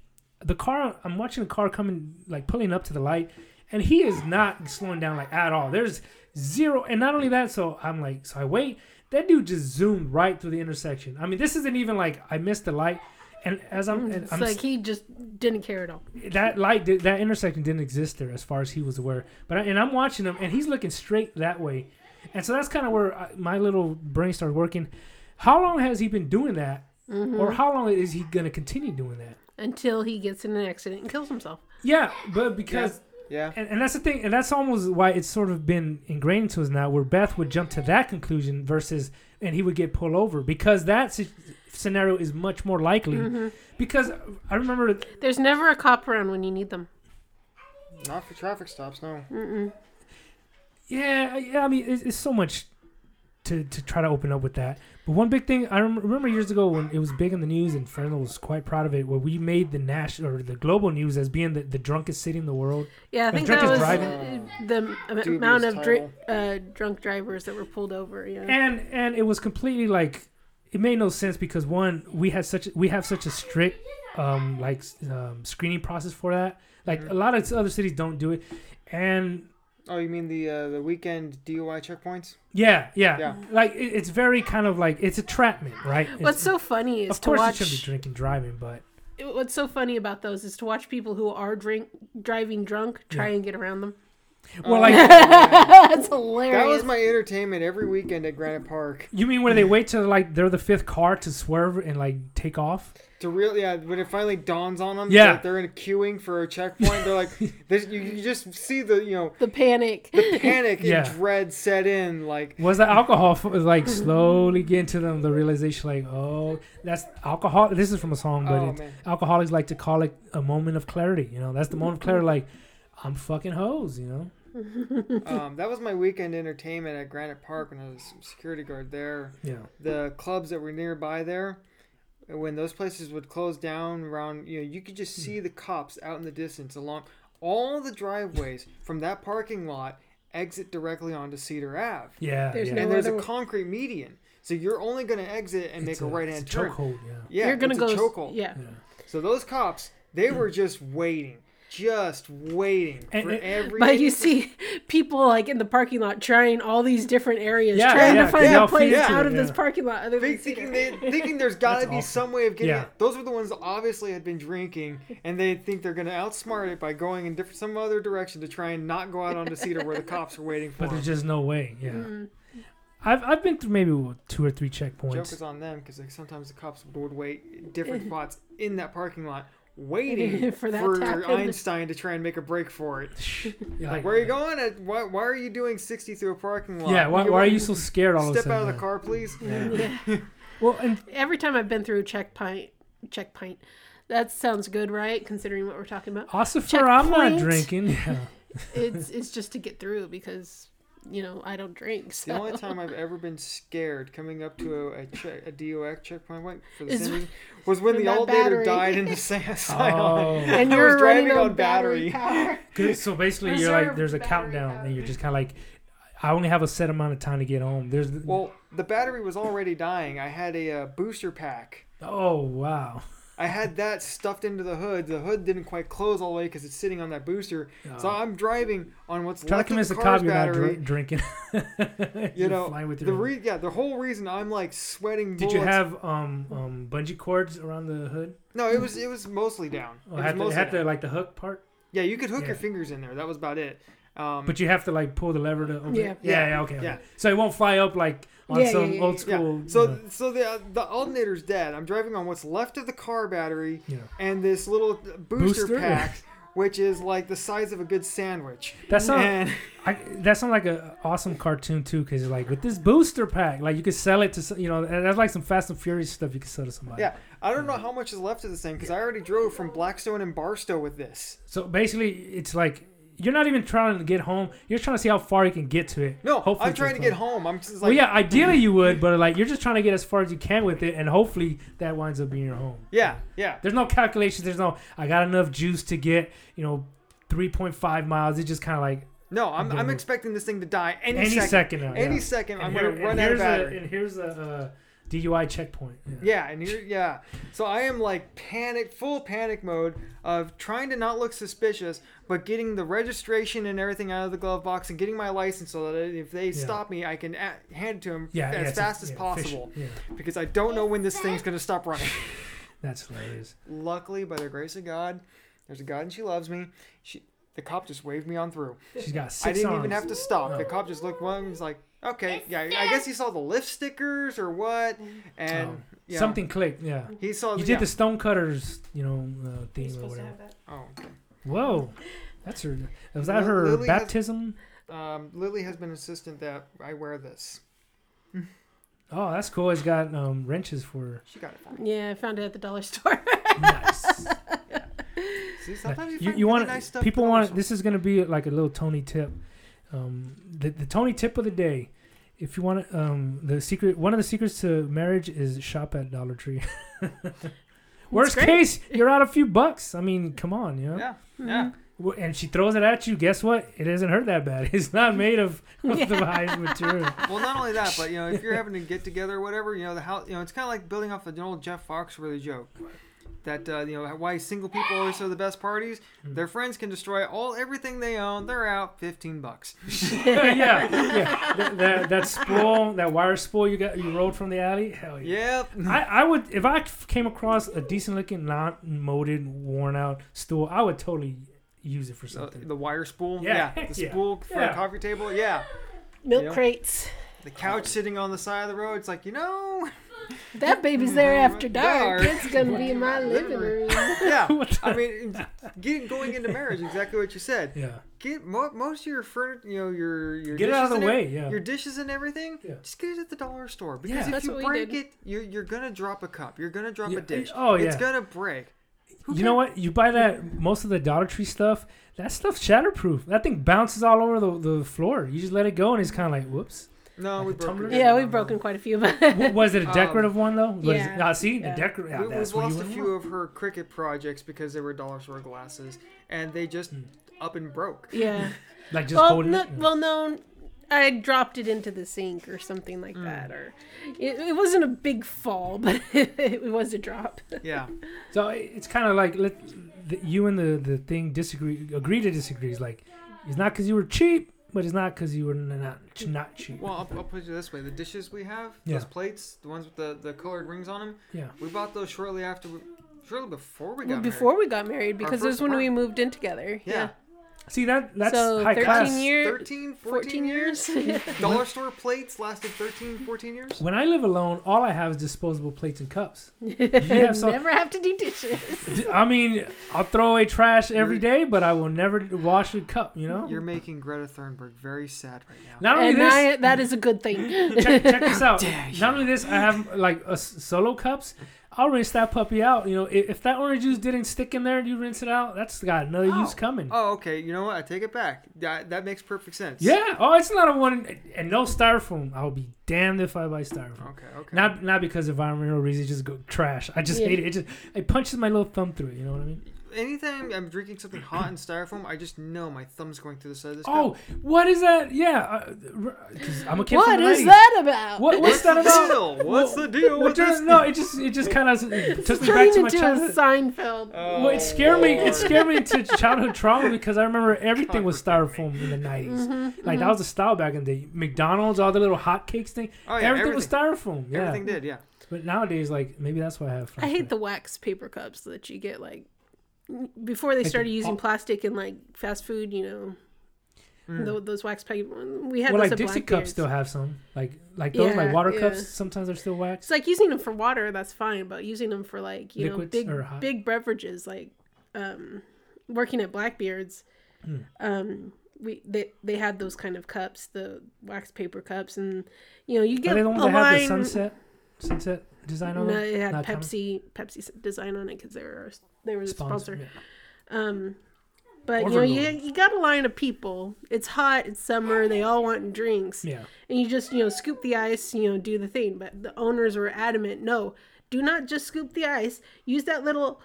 [SPEAKER 2] the car I'm watching the car coming like pulling up to the light, and he is not slowing down like at all. There's zero, and not only that. So I'm like, so I wait. That dude just zoomed right through the intersection. I mean, this isn't even like I missed the light. And as I'm, and
[SPEAKER 3] It's
[SPEAKER 2] I'm
[SPEAKER 3] like he just didn't care at all.
[SPEAKER 2] that light did, that intersection didn't exist there as far as he was aware but I, and i'm watching him and he's looking straight that way and so that's kind of where I, my little brain started working how long has he been doing that
[SPEAKER 3] Mhm.
[SPEAKER 2] or how long is he going to continue doing that
[SPEAKER 3] Until he gets in an accident and kills himself.
[SPEAKER 2] yeah but because
[SPEAKER 1] Yeah.
[SPEAKER 2] and, and that's the thing and that's almost why it's sort of been ingrained into us now where beth would jump to that conclusion versus and he would get pulled over because that si- scenario is much more likely
[SPEAKER 3] hmm
[SPEAKER 2] because i remember
[SPEAKER 3] There's never a cop around when you need them.
[SPEAKER 1] Not for traffic stops, no.
[SPEAKER 3] Mm-mm.
[SPEAKER 2] Yeah, yeah. I mean, it's, it's so much to to try to open up with that. But one big thing I rem- remember years ago when it was big in the news, and Fresno was quite proud of it, where we made the national or the global news as being the, the drunkest city in the world.
[SPEAKER 3] Yeah, I
[SPEAKER 2] When
[SPEAKER 3] think
[SPEAKER 2] drunk
[SPEAKER 3] that
[SPEAKER 2] is
[SPEAKER 3] was
[SPEAKER 2] driving.
[SPEAKER 3] uh, the
[SPEAKER 1] Dubious
[SPEAKER 3] amount of dri- uh, drunk drivers that were pulled over. Yeah.
[SPEAKER 2] And and it was completely like it made no sense because one we had such we have such a strict um like um, screening process for that. Like
[SPEAKER 1] Mhm.
[SPEAKER 2] a lot of other cities don't do it, and
[SPEAKER 1] Oh, you mean the uh, the weekend DUI checkpoints?
[SPEAKER 2] yeah, yeah,
[SPEAKER 1] Yeah.
[SPEAKER 2] like it, it's very kind of like it's a trapment, right?
[SPEAKER 3] What's
[SPEAKER 2] It's-
[SPEAKER 3] so funny is
[SPEAKER 2] of
[SPEAKER 3] to
[SPEAKER 2] course you
[SPEAKER 3] watch.
[SPEAKER 2] shouldn't be drinking driving, but
[SPEAKER 3] What's so funny about those is to watch people who are drink driving drunk try
[SPEAKER 2] Yeah.
[SPEAKER 3] and get around them.
[SPEAKER 2] Well, like-
[SPEAKER 1] um,
[SPEAKER 3] That's hilarious.
[SPEAKER 1] that was my entertainment every weekend at Granite Park.
[SPEAKER 2] You mean where they wait till like they're the fifth car to swerve and like take off?
[SPEAKER 1] To real, yeah, when it finally dawns on them
[SPEAKER 2] Yeah.
[SPEAKER 1] that they're in a queuing for a checkpoint, they're like, there's, you, you just see the, you know,
[SPEAKER 3] the panic.
[SPEAKER 1] the panic
[SPEAKER 2] Yeah.
[SPEAKER 1] and dread set in. Like,
[SPEAKER 2] Was the alcohol like slowly getting to them the realization like, oh, that's alcohol. This is from a song, but
[SPEAKER 1] oh
[SPEAKER 2] it, alcoholics like to call it a moment of clarity. You know, that's the moment of clarity. Like, I'm fucking hoes. You know.
[SPEAKER 1] um, that was my weekend entertainment at Granite Park when I was security guard there.
[SPEAKER 2] Yeah.
[SPEAKER 1] the clubs that were nearby there when those places would close down around you know you could just see the cops out in the distance along all the driveways from that parking lot exit directly onto cedar ave
[SPEAKER 2] Yeah.
[SPEAKER 3] There's
[SPEAKER 2] yeah.
[SPEAKER 3] no
[SPEAKER 1] and there's a concrete median so you're only going to exit and
[SPEAKER 2] It's
[SPEAKER 1] make a, right hand turn
[SPEAKER 2] chokehold. Yeah.
[SPEAKER 1] yeah
[SPEAKER 3] You're gonna go.
[SPEAKER 1] chokehold.
[SPEAKER 3] Yeah.
[SPEAKER 2] Yeah.
[SPEAKER 1] so those cops they were just waiting just waiting
[SPEAKER 2] And-
[SPEAKER 1] for
[SPEAKER 2] and-
[SPEAKER 1] every
[SPEAKER 3] But you see people like in the parking lot trying all these different areas,
[SPEAKER 2] Yeah,
[SPEAKER 3] trying
[SPEAKER 2] yeah,
[SPEAKER 3] to find
[SPEAKER 2] they all
[SPEAKER 3] a place
[SPEAKER 2] feed
[SPEAKER 3] out of this parking lot. Other than
[SPEAKER 1] Think- thinking they thinking there's got to be
[SPEAKER 2] awesome.
[SPEAKER 1] some way of getting
[SPEAKER 2] Yeah.
[SPEAKER 1] it. Those were the ones that obviously had been drinking, and they think they're going to outsmart it by going in different some other direction to try and not go out onto Cedar where the cops are waiting for
[SPEAKER 2] But
[SPEAKER 1] them.
[SPEAKER 2] there's just no way. Yeah.
[SPEAKER 3] Mm.
[SPEAKER 2] I've I've been through maybe two or three
[SPEAKER 1] Joke
[SPEAKER 2] checkpoints.
[SPEAKER 1] is on them because like, sometimes the cops would wait different spots in that parking lot, waiting
[SPEAKER 3] For
[SPEAKER 1] for,
[SPEAKER 3] to.
[SPEAKER 1] Einstein to try and make a break for it.
[SPEAKER 2] Yeah,
[SPEAKER 1] Like, where are you going? Why, why are you doing 60 through a parking lot?
[SPEAKER 2] Yeah. Why, why are you so scared all of a sudden?
[SPEAKER 1] Step out of the car, please.
[SPEAKER 2] Yeah.
[SPEAKER 3] Yeah.
[SPEAKER 2] Well, and
[SPEAKER 3] Every time I've been through checkpoint, checkpoint, that sounds good, right? Considering what we're talking about,
[SPEAKER 2] also for I'm not drinking. Yeah.
[SPEAKER 3] it's it's just to get through because you know I don't drink.
[SPEAKER 1] The only time I've ever been scared coming up to a, a, check, a DOX checkpoint point for the
[SPEAKER 3] Is
[SPEAKER 1] same reason was when
[SPEAKER 3] when
[SPEAKER 1] the
[SPEAKER 3] that
[SPEAKER 1] alternator
[SPEAKER 3] battery-
[SPEAKER 1] died in the sand.
[SPEAKER 2] Oh.
[SPEAKER 3] and you're
[SPEAKER 1] was
[SPEAKER 3] running
[SPEAKER 1] driving
[SPEAKER 3] on,
[SPEAKER 1] on
[SPEAKER 3] battery,
[SPEAKER 1] battery.
[SPEAKER 3] power.
[SPEAKER 2] Good. So basically, you're like, there's a countdown,
[SPEAKER 3] power.
[SPEAKER 2] and you're just kind of like, I only have a set amount of time to get home. There's.
[SPEAKER 1] Well, the battery was already dying. I had a uh, booster pack.
[SPEAKER 2] oh wow.
[SPEAKER 1] I had that stuffed into the hood. The hood didn't quite close all the way because it's sitting on that booster. So
[SPEAKER 2] Oh.
[SPEAKER 1] I'm driving on what's
[SPEAKER 2] Trying to
[SPEAKER 1] left of
[SPEAKER 2] convince
[SPEAKER 1] the
[SPEAKER 2] the cop you're not dr- drinking.
[SPEAKER 1] you know, the re- yeah, the whole reason I'm like sweating.
[SPEAKER 2] Did you have um um bungee cords around the hood?
[SPEAKER 1] No, it was it was mostly down.
[SPEAKER 2] Oh,
[SPEAKER 1] it
[SPEAKER 2] had the,
[SPEAKER 1] mostly
[SPEAKER 2] had like the hook part,
[SPEAKER 1] Yeah, you could hook
[SPEAKER 2] Yeah.
[SPEAKER 1] your fingers in there. That was about it. Um,
[SPEAKER 2] but you have to like pull the lever to. Open
[SPEAKER 3] Yeah.
[SPEAKER 2] it? yeah,
[SPEAKER 1] Yeah.
[SPEAKER 2] yeah, okay, okay.
[SPEAKER 1] Yeah.
[SPEAKER 2] So it won't fly up like on
[SPEAKER 3] Yeah,
[SPEAKER 2] some
[SPEAKER 3] yeah, yeah,
[SPEAKER 2] old
[SPEAKER 3] yeah.
[SPEAKER 1] yeah.
[SPEAKER 2] school.
[SPEAKER 1] So
[SPEAKER 2] you know,
[SPEAKER 1] so the the alternator's dead. I'm driving on what's left of the car battery
[SPEAKER 2] you
[SPEAKER 1] and this little booster,
[SPEAKER 2] Booster?
[SPEAKER 1] pack, which is like the size of a good sandwich.
[SPEAKER 2] That sounds
[SPEAKER 1] and
[SPEAKER 2] I, that sounds like an awesome cartoon too, because like with this booster pack, like you could sell it to you know, that's like some Fast and Furious stuff you could sell to somebody.
[SPEAKER 1] yeah, I don't know how much is left of this thing because I already drove from Blackstone and Barstow with this.
[SPEAKER 2] So basically, it's like you're not even trying to get home. You're trying to see how far you can get to it.
[SPEAKER 1] No,
[SPEAKER 2] Hopefully
[SPEAKER 1] I'm trying to get home. I'm just like,
[SPEAKER 2] well, yeah, ideally you would, but like you're just trying to get as far as you can with it, and hopefully that winds up being your home.
[SPEAKER 1] yeah, yeah.
[SPEAKER 2] There's no calculations. There's no I got enough juice to get you know 3.5 miles. It's just kind of like
[SPEAKER 1] No, I'm,
[SPEAKER 2] gonna
[SPEAKER 1] I'm expecting this thing to die any,
[SPEAKER 2] any
[SPEAKER 1] second.
[SPEAKER 2] second, now.
[SPEAKER 1] Any
[SPEAKER 2] yeah.
[SPEAKER 1] second,
[SPEAKER 2] And
[SPEAKER 1] I'm
[SPEAKER 2] here-
[SPEAKER 1] gonna run out of
[SPEAKER 2] here's a- and here's a uh, DUI checkpoint. Yeah.
[SPEAKER 1] Yeah, and here, yeah. So I am like panic, full panic mode of trying to not look suspicious, but getting the registration and everything out of the glove box and getting my license so that if they stop me, I can a- hand it to them
[SPEAKER 2] Yeah, yeah,
[SPEAKER 1] as fast as
[SPEAKER 2] yeah,
[SPEAKER 1] possible.
[SPEAKER 2] Yeah,
[SPEAKER 1] Because I don't know when this thing's gonna stop running.
[SPEAKER 2] that's hilarious.
[SPEAKER 1] Luckily, by the grace of God, there's a God and she loves me. She, the cop just waved me on through.
[SPEAKER 2] She's got six
[SPEAKER 1] I didn't
[SPEAKER 2] arms.
[SPEAKER 1] even have to stop. The
[SPEAKER 2] Oh.
[SPEAKER 1] cop just looked one and was like, "Okay, yeah, I guess he saw the Lyft stickers or what." And
[SPEAKER 2] Oh.
[SPEAKER 1] yeah,
[SPEAKER 2] Something clicked. Yeah.
[SPEAKER 1] he saw.
[SPEAKER 2] You
[SPEAKER 1] yeah.
[SPEAKER 2] did the Stonecutters, you know, uh,
[SPEAKER 3] You're
[SPEAKER 2] theme or whatever.
[SPEAKER 1] Oh, okay.
[SPEAKER 2] Whoa, that's her. Was that
[SPEAKER 1] Lil-
[SPEAKER 2] her
[SPEAKER 1] Lily has-
[SPEAKER 2] baptism?
[SPEAKER 1] Um, Lily has been insistent that I wear this.
[SPEAKER 2] Oh, that's cool. It's got um, wrenches for.
[SPEAKER 1] She got it for.
[SPEAKER 3] Yeah, I found it at the dollar store.
[SPEAKER 2] nice.
[SPEAKER 1] See, sometimes you,
[SPEAKER 2] you
[SPEAKER 1] find
[SPEAKER 2] you
[SPEAKER 1] really
[SPEAKER 2] want
[SPEAKER 1] nice stuff.
[SPEAKER 2] people want
[SPEAKER 1] dollar
[SPEAKER 2] this is gonna be like a little Tony tip. Um, the the Tony tip of the day. If you want um the secret, one of the secrets to marriage is shop at Dollar Tree. Worst
[SPEAKER 3] great.
[SPEAKER 2] case, you're out a few bucks. I mean, come on, you know.
[SPEAKER 1] store. Yeah, yeah.
[SPEAKER 2] And she throws it at you. Guess what? It isn't hurt that bad. It's not made of, of the highest material.
[SPEAKER 1] Well, not only that, but you know, if you're having to get together or whatever, you know, the house, you know, it's kind of like building off an old Jeff Foxworthy joke. That uh, you know why single people always throw the best parties.
[SPEAKER 2] Hmm.
[SPEAKER 1] Their friends can destroy all everything they own. They're out fifteen bucks.
[SPEAKER 2] yeah, yeah. That, that, that spool, that wire spool you got, you rolled from the alley. Hell yeah.
[SPEAKER 1] Yep.
[SPEAKER 2] I, I would if I came across a decent looking, not molded, worn out stool, I would totally use it for something.
[SPEAKER 1] the wire spool.
[SPEAKER 2] Yeah,
[SPEAKER 1] Yeah. The
[SPEAKER 2] yeah,
[SPEAKER 1] spool for
[SPEAKER 2] yeah.
[SPEAKER 1] a coffee table. Yeah.
[SPEAKER 3] Milk
[SPEAKER 1] Yeah.
[SPEAKER 3] crates.
[SPEAKER 1] The couch sitting on the side of the road. It's like you know.
[SPEAKER 3] That baby's there after dark.
[SPEAKER 1] Dark.
[SPEAKER 3] It's gonna be in my living room.
[SPEAKER 1] Yeah. I mean, get, going into marriage, exactly what you said.
[SPEAKER 2] yeah,
[SPEAKER 1] Get mo- most of your furniture, you know, your your
[SPEAKER 2] get it
[SPEAKER 1] dishes
[SPEAKER 2] out of
[SPEAKER 1] and
[SPEAKER 2] the
[SPEAKER 1] ev-
[SPEAKER 2] way. Yeah,
[SPEAKER 1] your dishes and everything.
[SPEAKER 2] Yeah.
[SPEAKER 1] Just get it at the dollar store because
[SPEAKER 2] Yeah.
[SPEAKER 1] if
[SPEAKER 3] That's
[SPEAKER 1] you break it, you're you're gonna drop a cup. You're gonna drop
[SPEAKER 2] Yeah,
[SPEAKER 1] a dish.
[SPEAKER 2] oh, yeah, It's
[SPEAKER 1] gonna break. Who
[SPEAKER 2] you know what? You buy that most of the Dollar Tree stuff. That stuff's shatterproof. That thing bounces all over the, the floor. You just let it go, and it's kind of like, whoops.
[SPEAKER 1] No,
[SPEAKER 2] Like
[SPEAKER 1] we
[SPEAKER 2] a
[SPEAKER 1] broke
[SPEAKER 2] tumbler?
[SPEAKER 1] it.
[SPEAKER 3] Yeah, we've broken quite a few, but
[SPEAKER 2] W- was it a
[SPEAKER 1] Um,
[SPEAKER 2] decorative one though? Was
[SPEAKER 3] yeah.
[SPEAKER 2] It, ah, see,
[SPEAKER 3] Yeah.
[SPEAKER 2] the decorative. Yeah,
[SPEAKER 1] we,
[SPEAKER 2] that's
[SPEAKER 1] we've lost a few
[SPEAKER 2] want.
[SPEAKER 1] of her Cricut projects because they were dollar store glasses, and they just
[SPEAKER 2] Hmm.
[SPEAKER 1] up and broke.
[SPEAKER 3] yeah.
[SPEAKER 2] Like just
[SPEAKER 3] well,
[SPEAKER 2] holding
[SPEAKER 3] no, well, no, I dropped it into the sink or something like
[SPEAKER 1] Mm.
[SPEAKER 3] that, or it, it wasn't a big fall, but it, was a drop.
[SPEAKER 1] Yeah.
[SPEAKER 2] So it's kind of like let the, you and the the thing disagree, agree to disagree. It's like it's not because you were cheap, but it's not because you were n- not ch- not cheap.
[SPEAKER 1] Well, I'll, I'll put it this way: the dishes we have,
[SPEAKER 2] Yeah.
[SPEAKER 1] those plates, the ones with the, the colored rings on them,
[SPEAKER 2] yeah.
[SPEAKER 1] we bought those shortly after, we, shortly before we got
[SPEAKER 3] Well,
[SPEAKER 1] married.
[SPEAKER 3] before we got married, because it was
[SPEAKER 1] first
[SPEAKER 3] when we moved in together.
[SPEAKER 1] Yeah.
[SPEAKER 3] Yeah.
[SPEAKER 2] See that that's
[SPEAKER 3] So
[SPEAKER 2] high
[SPEAKER 3] 13
[SPEAKER 2] class.
[SPEAKER 3] year-
[SPEAKER 1] 13, 14,
[SPEAKER 3] 14
[SPEAKER 1] years?
[SPEAKER 3] years.
[SPEAKER 1] Dollar store plates lasted 13, 14 years?
[SPEAKER 2] When I live alone, all I have is disposable plates and cups. have some-
[SPEAKER 3] Never have to do dishes.
[SPEAKER 2] I mean, I'll throw away trash every day, but I will never wash a cup. You know.
[SPEAKER 1] You're making Greta Thunberg very sad right now.
[SPEAKER 2] Not only
[SPEAKER 3] And
[SPEAKER 2] this,
[SPEAKER 3] I, that is a good thing.
[SPEAKER 2] check, check this out. Not only this, I have like a s- solo cups. I'll rinse that puppy out. You know, if, if that orange juice didn't stick in there and you rinse it out, that's got another oh. use
[SPEAKER 1] Oh.
[SPEAKER 2] coming.
[SPEAKER 1] Oh, okay. You know what? I take it back. That, that makes perfect sense.
[SPEAKER 2] Yeah. Oh, it's not a one and no styrofoam. I'll be damned if I buy styrofoam.
[SPEAKER 1] Okay, okay.
[SPEAKER 2] Not not because of environmental reasons, just go trash. I just
[SPEAKER 3] Yeah.
[SPEAKER 2] hate it. It just it punches my little thumb through it. You know what I mean?
[SPEAKER 1] Anytime I'm drinking something hot in styrofoam, I just know my thumb's going through the side of this
[SPEAKER 2] Oh,
[SPEAKER 1] cup.
[SPEAKER 2] what is that? Yeah, uh, 'cause I'm a kid
[SPEAKER 3] what
[SPEAKER 2] from the
[SPEAKER 3] is
[SPEAKER 2] 90s.
[SPEAKER 3] that about?
[SPEAKER 2] What, what's that
[SPEAKER 1] the
[SPEAKER 2] about?
[SPEAKER 1] deal? What's the deal
[SPEAKER 2] What
[SPEAKER 1] with
[SPEAKER 2] does- no, it just it just kind of took me back to my
[SPEAKER 3] into a
[SPEAKER 2] childhood.
[SPEAKER 3] Seinfeld.
[SPEAKER 1] Oh,
[SPEAKER 2] Well, it scared me. It scared me into childhood trauma because I remember everything was styrofoam in the 90s.
[SPEAKER 3] Mm-hmm,
[SPEAKER 2] Like that was the style back in the day. McDonald's, all the little hot cakes thing.
[SPEAKER 1] Oh, yeah,
[SPEAKER 2] everything, was styrofoam. Yeah.
[SPEAKER 1] Everything did, yeah.
[SPEAKER 2] But nowadays, like maybe that's why I have.
[SPEAKER 3] I hate the wax paper cups that you get like before they started using plastic in like fast food. You know,
[SPEAKER 1] Mm.
[SPEAKER 3] tho- those wax paper. We had
[SPEAKER 2] Well, like Dixie cups still have some. Like like those like water
[SPEAKER 3] yeah.
[SPEAKER 2] cups. Sometimes are still wax.
[SPEAKER 3] It's like using them for water. That's fine, but using them for like you
[SPEAKER 2] Liquids
[SPEAKER 3] know big big beverages like um, working at Blackbeard's.
[SPEAKER 2] Hmm.
[SPEAKER 3] Um, we they they had those kind of cups, the wax paper cups, and you know you
[SPEAKER 2] Are
[SPEAKER 3] get
[SPEAKER 2] they the ones
[SPEAKER 3] a
[SPEAKER 2] that have the sunset sunset design on
[SPEAKER 3] No, it had
[SPEAKER 2] Not common?
[SPEAKER 3] Pepsi Pepsi design on it because they were they were the sponsor.
[SPEAKER 2] yeah.
[SPEAKER 3] Um, but you know, you, you got a line of people. It's hot. It's summer. They all want drinks,
[SPEAKER 2] Yeah.
[SPEAKER 3] and you just you know scoop the ice. You know, do the thing. But the owners were adamant. No, do not just scoop the ice. Use that little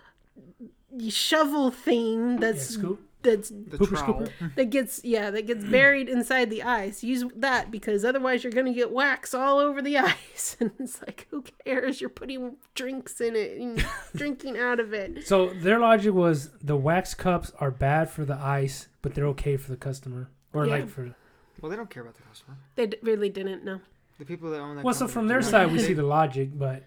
[SPEAKER 3] shovel thing
[SPEAKER 2] Yeah,
[SPEAKER 3] that's
[SPEAKER 2] scoop.
[SPEAKER 3] That's
[SPEAKER 1] The
[SPEAKER 2] Pooper
[SPEAKER 1] trowel.
[SPEAKER 2] scooper?
[SPEAKER 3] that gets yeah that gets buried inside the ice. Use that because otherwise you're gonna get wax all over the ice. And it's like who cares? You're putting drinks in it and drinking out of it.
[SPEAKER 2] So their logic was the wax cups are bad for the ice, but they're okay for the customer, or
[SPEAKER 3] Yeah.
[SPEAKER 2] like for.
[SPEAKER 1] Well, they don't care about the customer.
[SPEAKER 3] They d- really didn't know.
[SPEAKER 1] The people that own that
[SPEAKER 2] Well, so from their side, we see the logic, but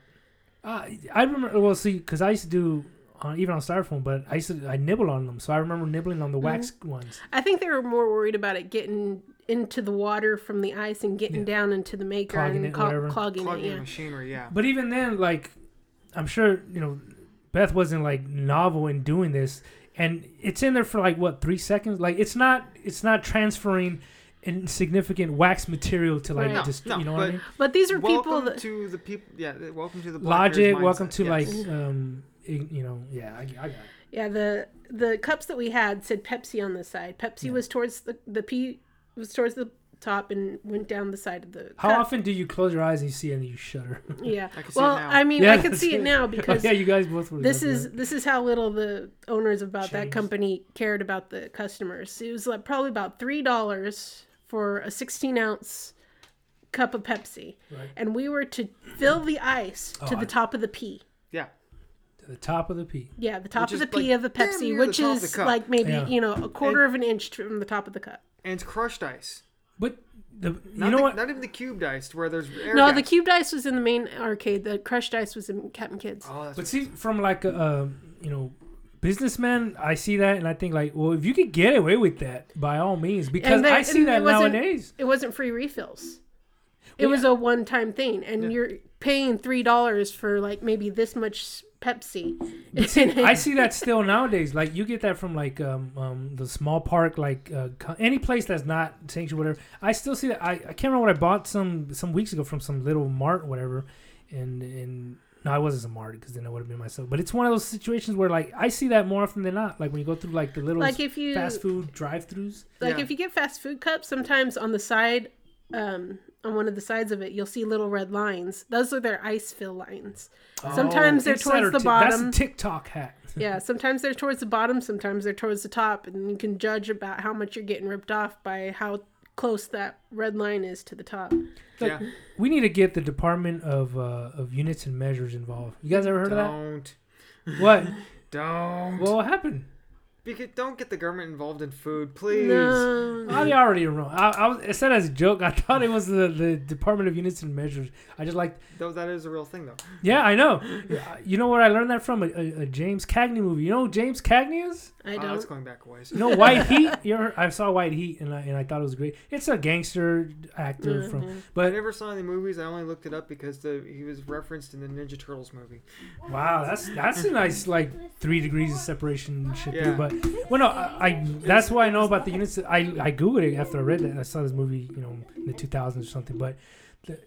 [SPEAKER 2] uh, I remember. Well, see, because I used to do uh, even on styrofoam, but I used to I nibble on them, so I remember nibbling on the wax ones.
[SPEAKER 3] I think they were more worried about it getting into the water from the ice and getting
[SPEAKER 2] Yeah.
[SPEAKER 3] down into the maker
[SPEAKER 2] Clogging
[SPEAKER 3] and
[SPEAKER 2] it,
[SPEAKER 3] clo-
[SPEAKER 2] whatever.
[SPEAKER 3] clogging,
[SPEAKER 1] Plugging
[SPEAKER 3] it. Yeah.
[SPEAKER 1] machinery, yeah.
[SPEAKER 2] But even then, like, I'm sure you know, Beth wasn't like novel in doing this, and it's in there for like what three seconds. Like, it's not it's not transferring insignificant wax material to like
[SPEAKER 3] Right.
[SPEAKER 1] No,
[SPEAKER 2] just
[SPEAKER 1] no,
[SPEAKER 2] you know what I
[SPEAKER 1] but
[SPEAKER 2] mean.
[SPEAKER 3] But these are
[SPEAKER 1] welcome
[SPEAKER 3] people that
[SPEAKER 1] to the people. Yeah, welcome to the
[SPEAKER 2] Logic,
[SPEAKER 1] Blackbeard's
[SPEAKER 2] welcome to
[SPEAKER 1] yes.
[SPEAKER 2] like um, i- you know, yeah, I, I got it.
[SPEAKER 3] yeah the the cups that we had said Pepsi on the side. Pepsi
[SPEAKER 2] Yeah.
[SPEAKER 3] was towards the the P was towards the top and went down the side of the
[SPEAKER 2] How
[SPEAKER 3] cup.
[SPEAKER 2] often do you close your eyes and you see and you shudder?
[SPEAKER 3] Yeah.
[SPEAKER 1] I can see
[SPEAKER 3] Well,
[SPEAKER 1] it now.
[SPEAKER 3] I mean,
[SPEAKER 2] Yeah,
[SPEAKER 3] I can see it
[SPEAKER 2] it.
[SPEAKER 3] now because
[SPEAKER 2] yeah, you guys both
[SPEAKER 3] this is
[SPEAKER 2] at it.
[SPEAKER 3] this is how little the owners about that company cared about the customers. It was like probably about three dollars for a sixteen ounce cup of Pepsi,
[SPEAKER 2] Right.
[SPEAKER 3] and we were to fill the ice to
[SPEAKER 2] Oh,
[SPEAKER 3] the
[SPEAKER 2] I-
[SPEAKER 3] top of the P.
[SPEAKER 1] yeah.
[SPEAKER 2] to the top of the P.
[SPEAKER 3] Yeah, the top
[SPEAKER 1] Which
[SPEAKER 3] of the
[SPEAKER 1] is,
[SPEAKER 3] P
[SPEAKER 1] like,
[SPEAKER 3] of the Pepsi, which
[SPEAKER 1] the
[SPEAKER 3] is like maybe
[SPEAKER 2] Yeah.
[SPEAKER 3] you know a quarter of an inch from the top of the cup.
[SPEAKER 1] And it's crushed ice.
[SPEAKER 2] But the you
[SPEAKER 1] Not
[SPEAKER 2] know
[SPEAKER 1] the,
[SPEAKER 2] what?
[SPEAKER 1] Not even the cubed ice, where there's air
[SPEAKER 3] no,
[SPEAKER 1] gas.
[SPEAKER 3] the cubed ice was in the main arcade. The crushed ice was in Captain Kids.
[SPEAKER 1] Oh, that's
[SPEAKER 2] But see, from like a um, you know businessman, I see that and I think like, well, if you could get away with that, by all means, because
[SPEAKER 3] there-
[SPEAKER 2] I see that
[SPEAKER 3] it wasn't-
[SPEAKER 2] nowadays.
[SPEAKER 3] It wasn't free refills. It
[SPEAKER 2] Well,
[SPEAKER 3] was a one-time thing, and
[SPEAKER 1] Yeah.
[SPEAKER 3] you're paying three dollars for like maybe this much Pepsi.
[SPEAKER 2] See, I see that still nowadays. Like you get that from like um, um the small park, like uh, any place that's not sanctuary, whatever. I still see that. I, I can't remember what I bought some some weeks ago from some little mart, whatever, and and. No, it wasn't a mart because then it would have been myself. But it's one of those situations where, like, I see that more often than not. Like when you go through like the little
[SPEAKER 3] like if you
[SPEAKER 2] fast food drive-throughs.
[SPEAKER 3] like
[SPEAKER 1] Yeah.
[SPEAKER 3] if you get fast food cups, sometimes on the side, um, on one of the sides of it, you'll see little red lines. Those are their ice fill lines. Sometimes they're towards the
[SPEAKER 2] tip-
[SPEAKER 3] bottom.
[SPEAKER 2] That's a TikTok hat.
[SPEAKER 3] Yeah, sometimes they're towards the bottom, sometimes they're towards the top, and you can judge about how much you're getting ripped off by how close that red line is to the top.
[SPEAKER 1] yeah.
[SPEAKER 2] We need to get the Department of uh, of Units and Measures involved. You guys ever heard of that? Don't. What?
[SPEAKER 1] Don't.
[SPEAKER 2] Well, what happened?
[SPEAKER 1] Because don't get the government involved in food, please.
[SPEAKER 3] No.
[SPEAKER 2] They already wrong. I, I was, it said as a joke. I thought it was the, the Department of Units and Measures. I just like,
[SPEAKER 1] Though that is a real thing, though.
[SPEAKER 2] yeah, I know. You know where I learned that from? A, a, a James Cagney movie. You know who James Cagney is?
[SPEAKER 3] I
[SPEAKER 1] Uh, it's
[SPEAKER 3] don't.
[SPEAKER 1] going back a ways.
[SPEAKER 2] You know White Heat? You ever, I saw White Heat and I, and I thought it was great. It's a gangster actor from,
[SPEAKER 3] Mhm.
[SPEAKER 1] I
[SPEAKER 2] but
[SPEAKER 1] never saw any movies. I only looked it up because the he was referenced in the Ninja Turtles movie.
[SPEAKER 2] wow, that's that's a nice like three degrees of separation shit.
[SPEAKER 1] Yeah.
[SPEAKER 2] Too. But well, no, I, I that's why I know about the units. I I googled it after I read that. I saw this movie, you know, in the 2000s or something. But the,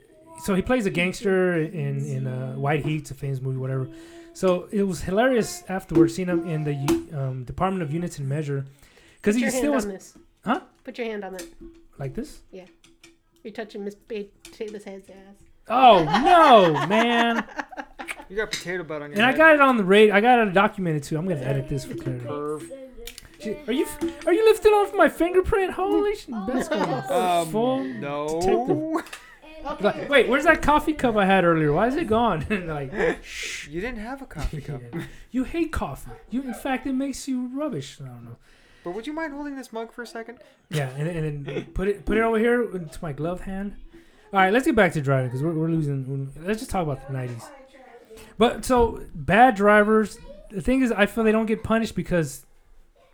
[SPEAKER 2] so he plays a gangster in in uh, White Heat, it's a famous movie, whatever. So it was hilarious afterwards seeing him in the um, Department of Units and Measure because he
[SPEAKER 3] your
[SPEAKER 2] still
[SPEAKER 3] hand
[SPEAKER 2] was
[SPEAKER 3] on this.
[SPEAKER 2] Huh?
[SPEAKER 3] Put your hand on that.
[SPEAKER 2] like this. Yeah.
[SPEAKER 3] You're touching Miss Taylor's head's ass.
[SPEAKER 2] Oh no, man!
[SPEAKER 1] You got potato butt on your
[SPEAKER 2] And I
[SPEAKER 1] head.
[SPEAKER 2] got it on the radio. I got it documented too. I'm gonna edit this for clarity.
[SPEAKER 1] Perv.
[SPEAKER 2] Shit, Are you are you lifting off my fingerprint? Holy shit! That's gonna
[SPEAKER 1] Um,
[SPEAKER 2] full.
[SPEAKER 1] no.
[SPEAKER 2] detective. Like, wait, where's that coffee cup I had earlier? Why is it gone? like,
[SPEAKER 1] You didn't have a coffee cup.
[SPEAKER 2] you hate coffee. You, in fact, it makes you rubbish. I don't know.
[SPEAKER 1] But would you mind holding this mug for a second?
[SPEAKER 2] Yeah, and, and then put it put it over here into my gloved hand. All right, let's get back to driving because we're, we're losing. Let's just talk about the '90s. But so bad drivers. The thing is, I feel they don't get punished because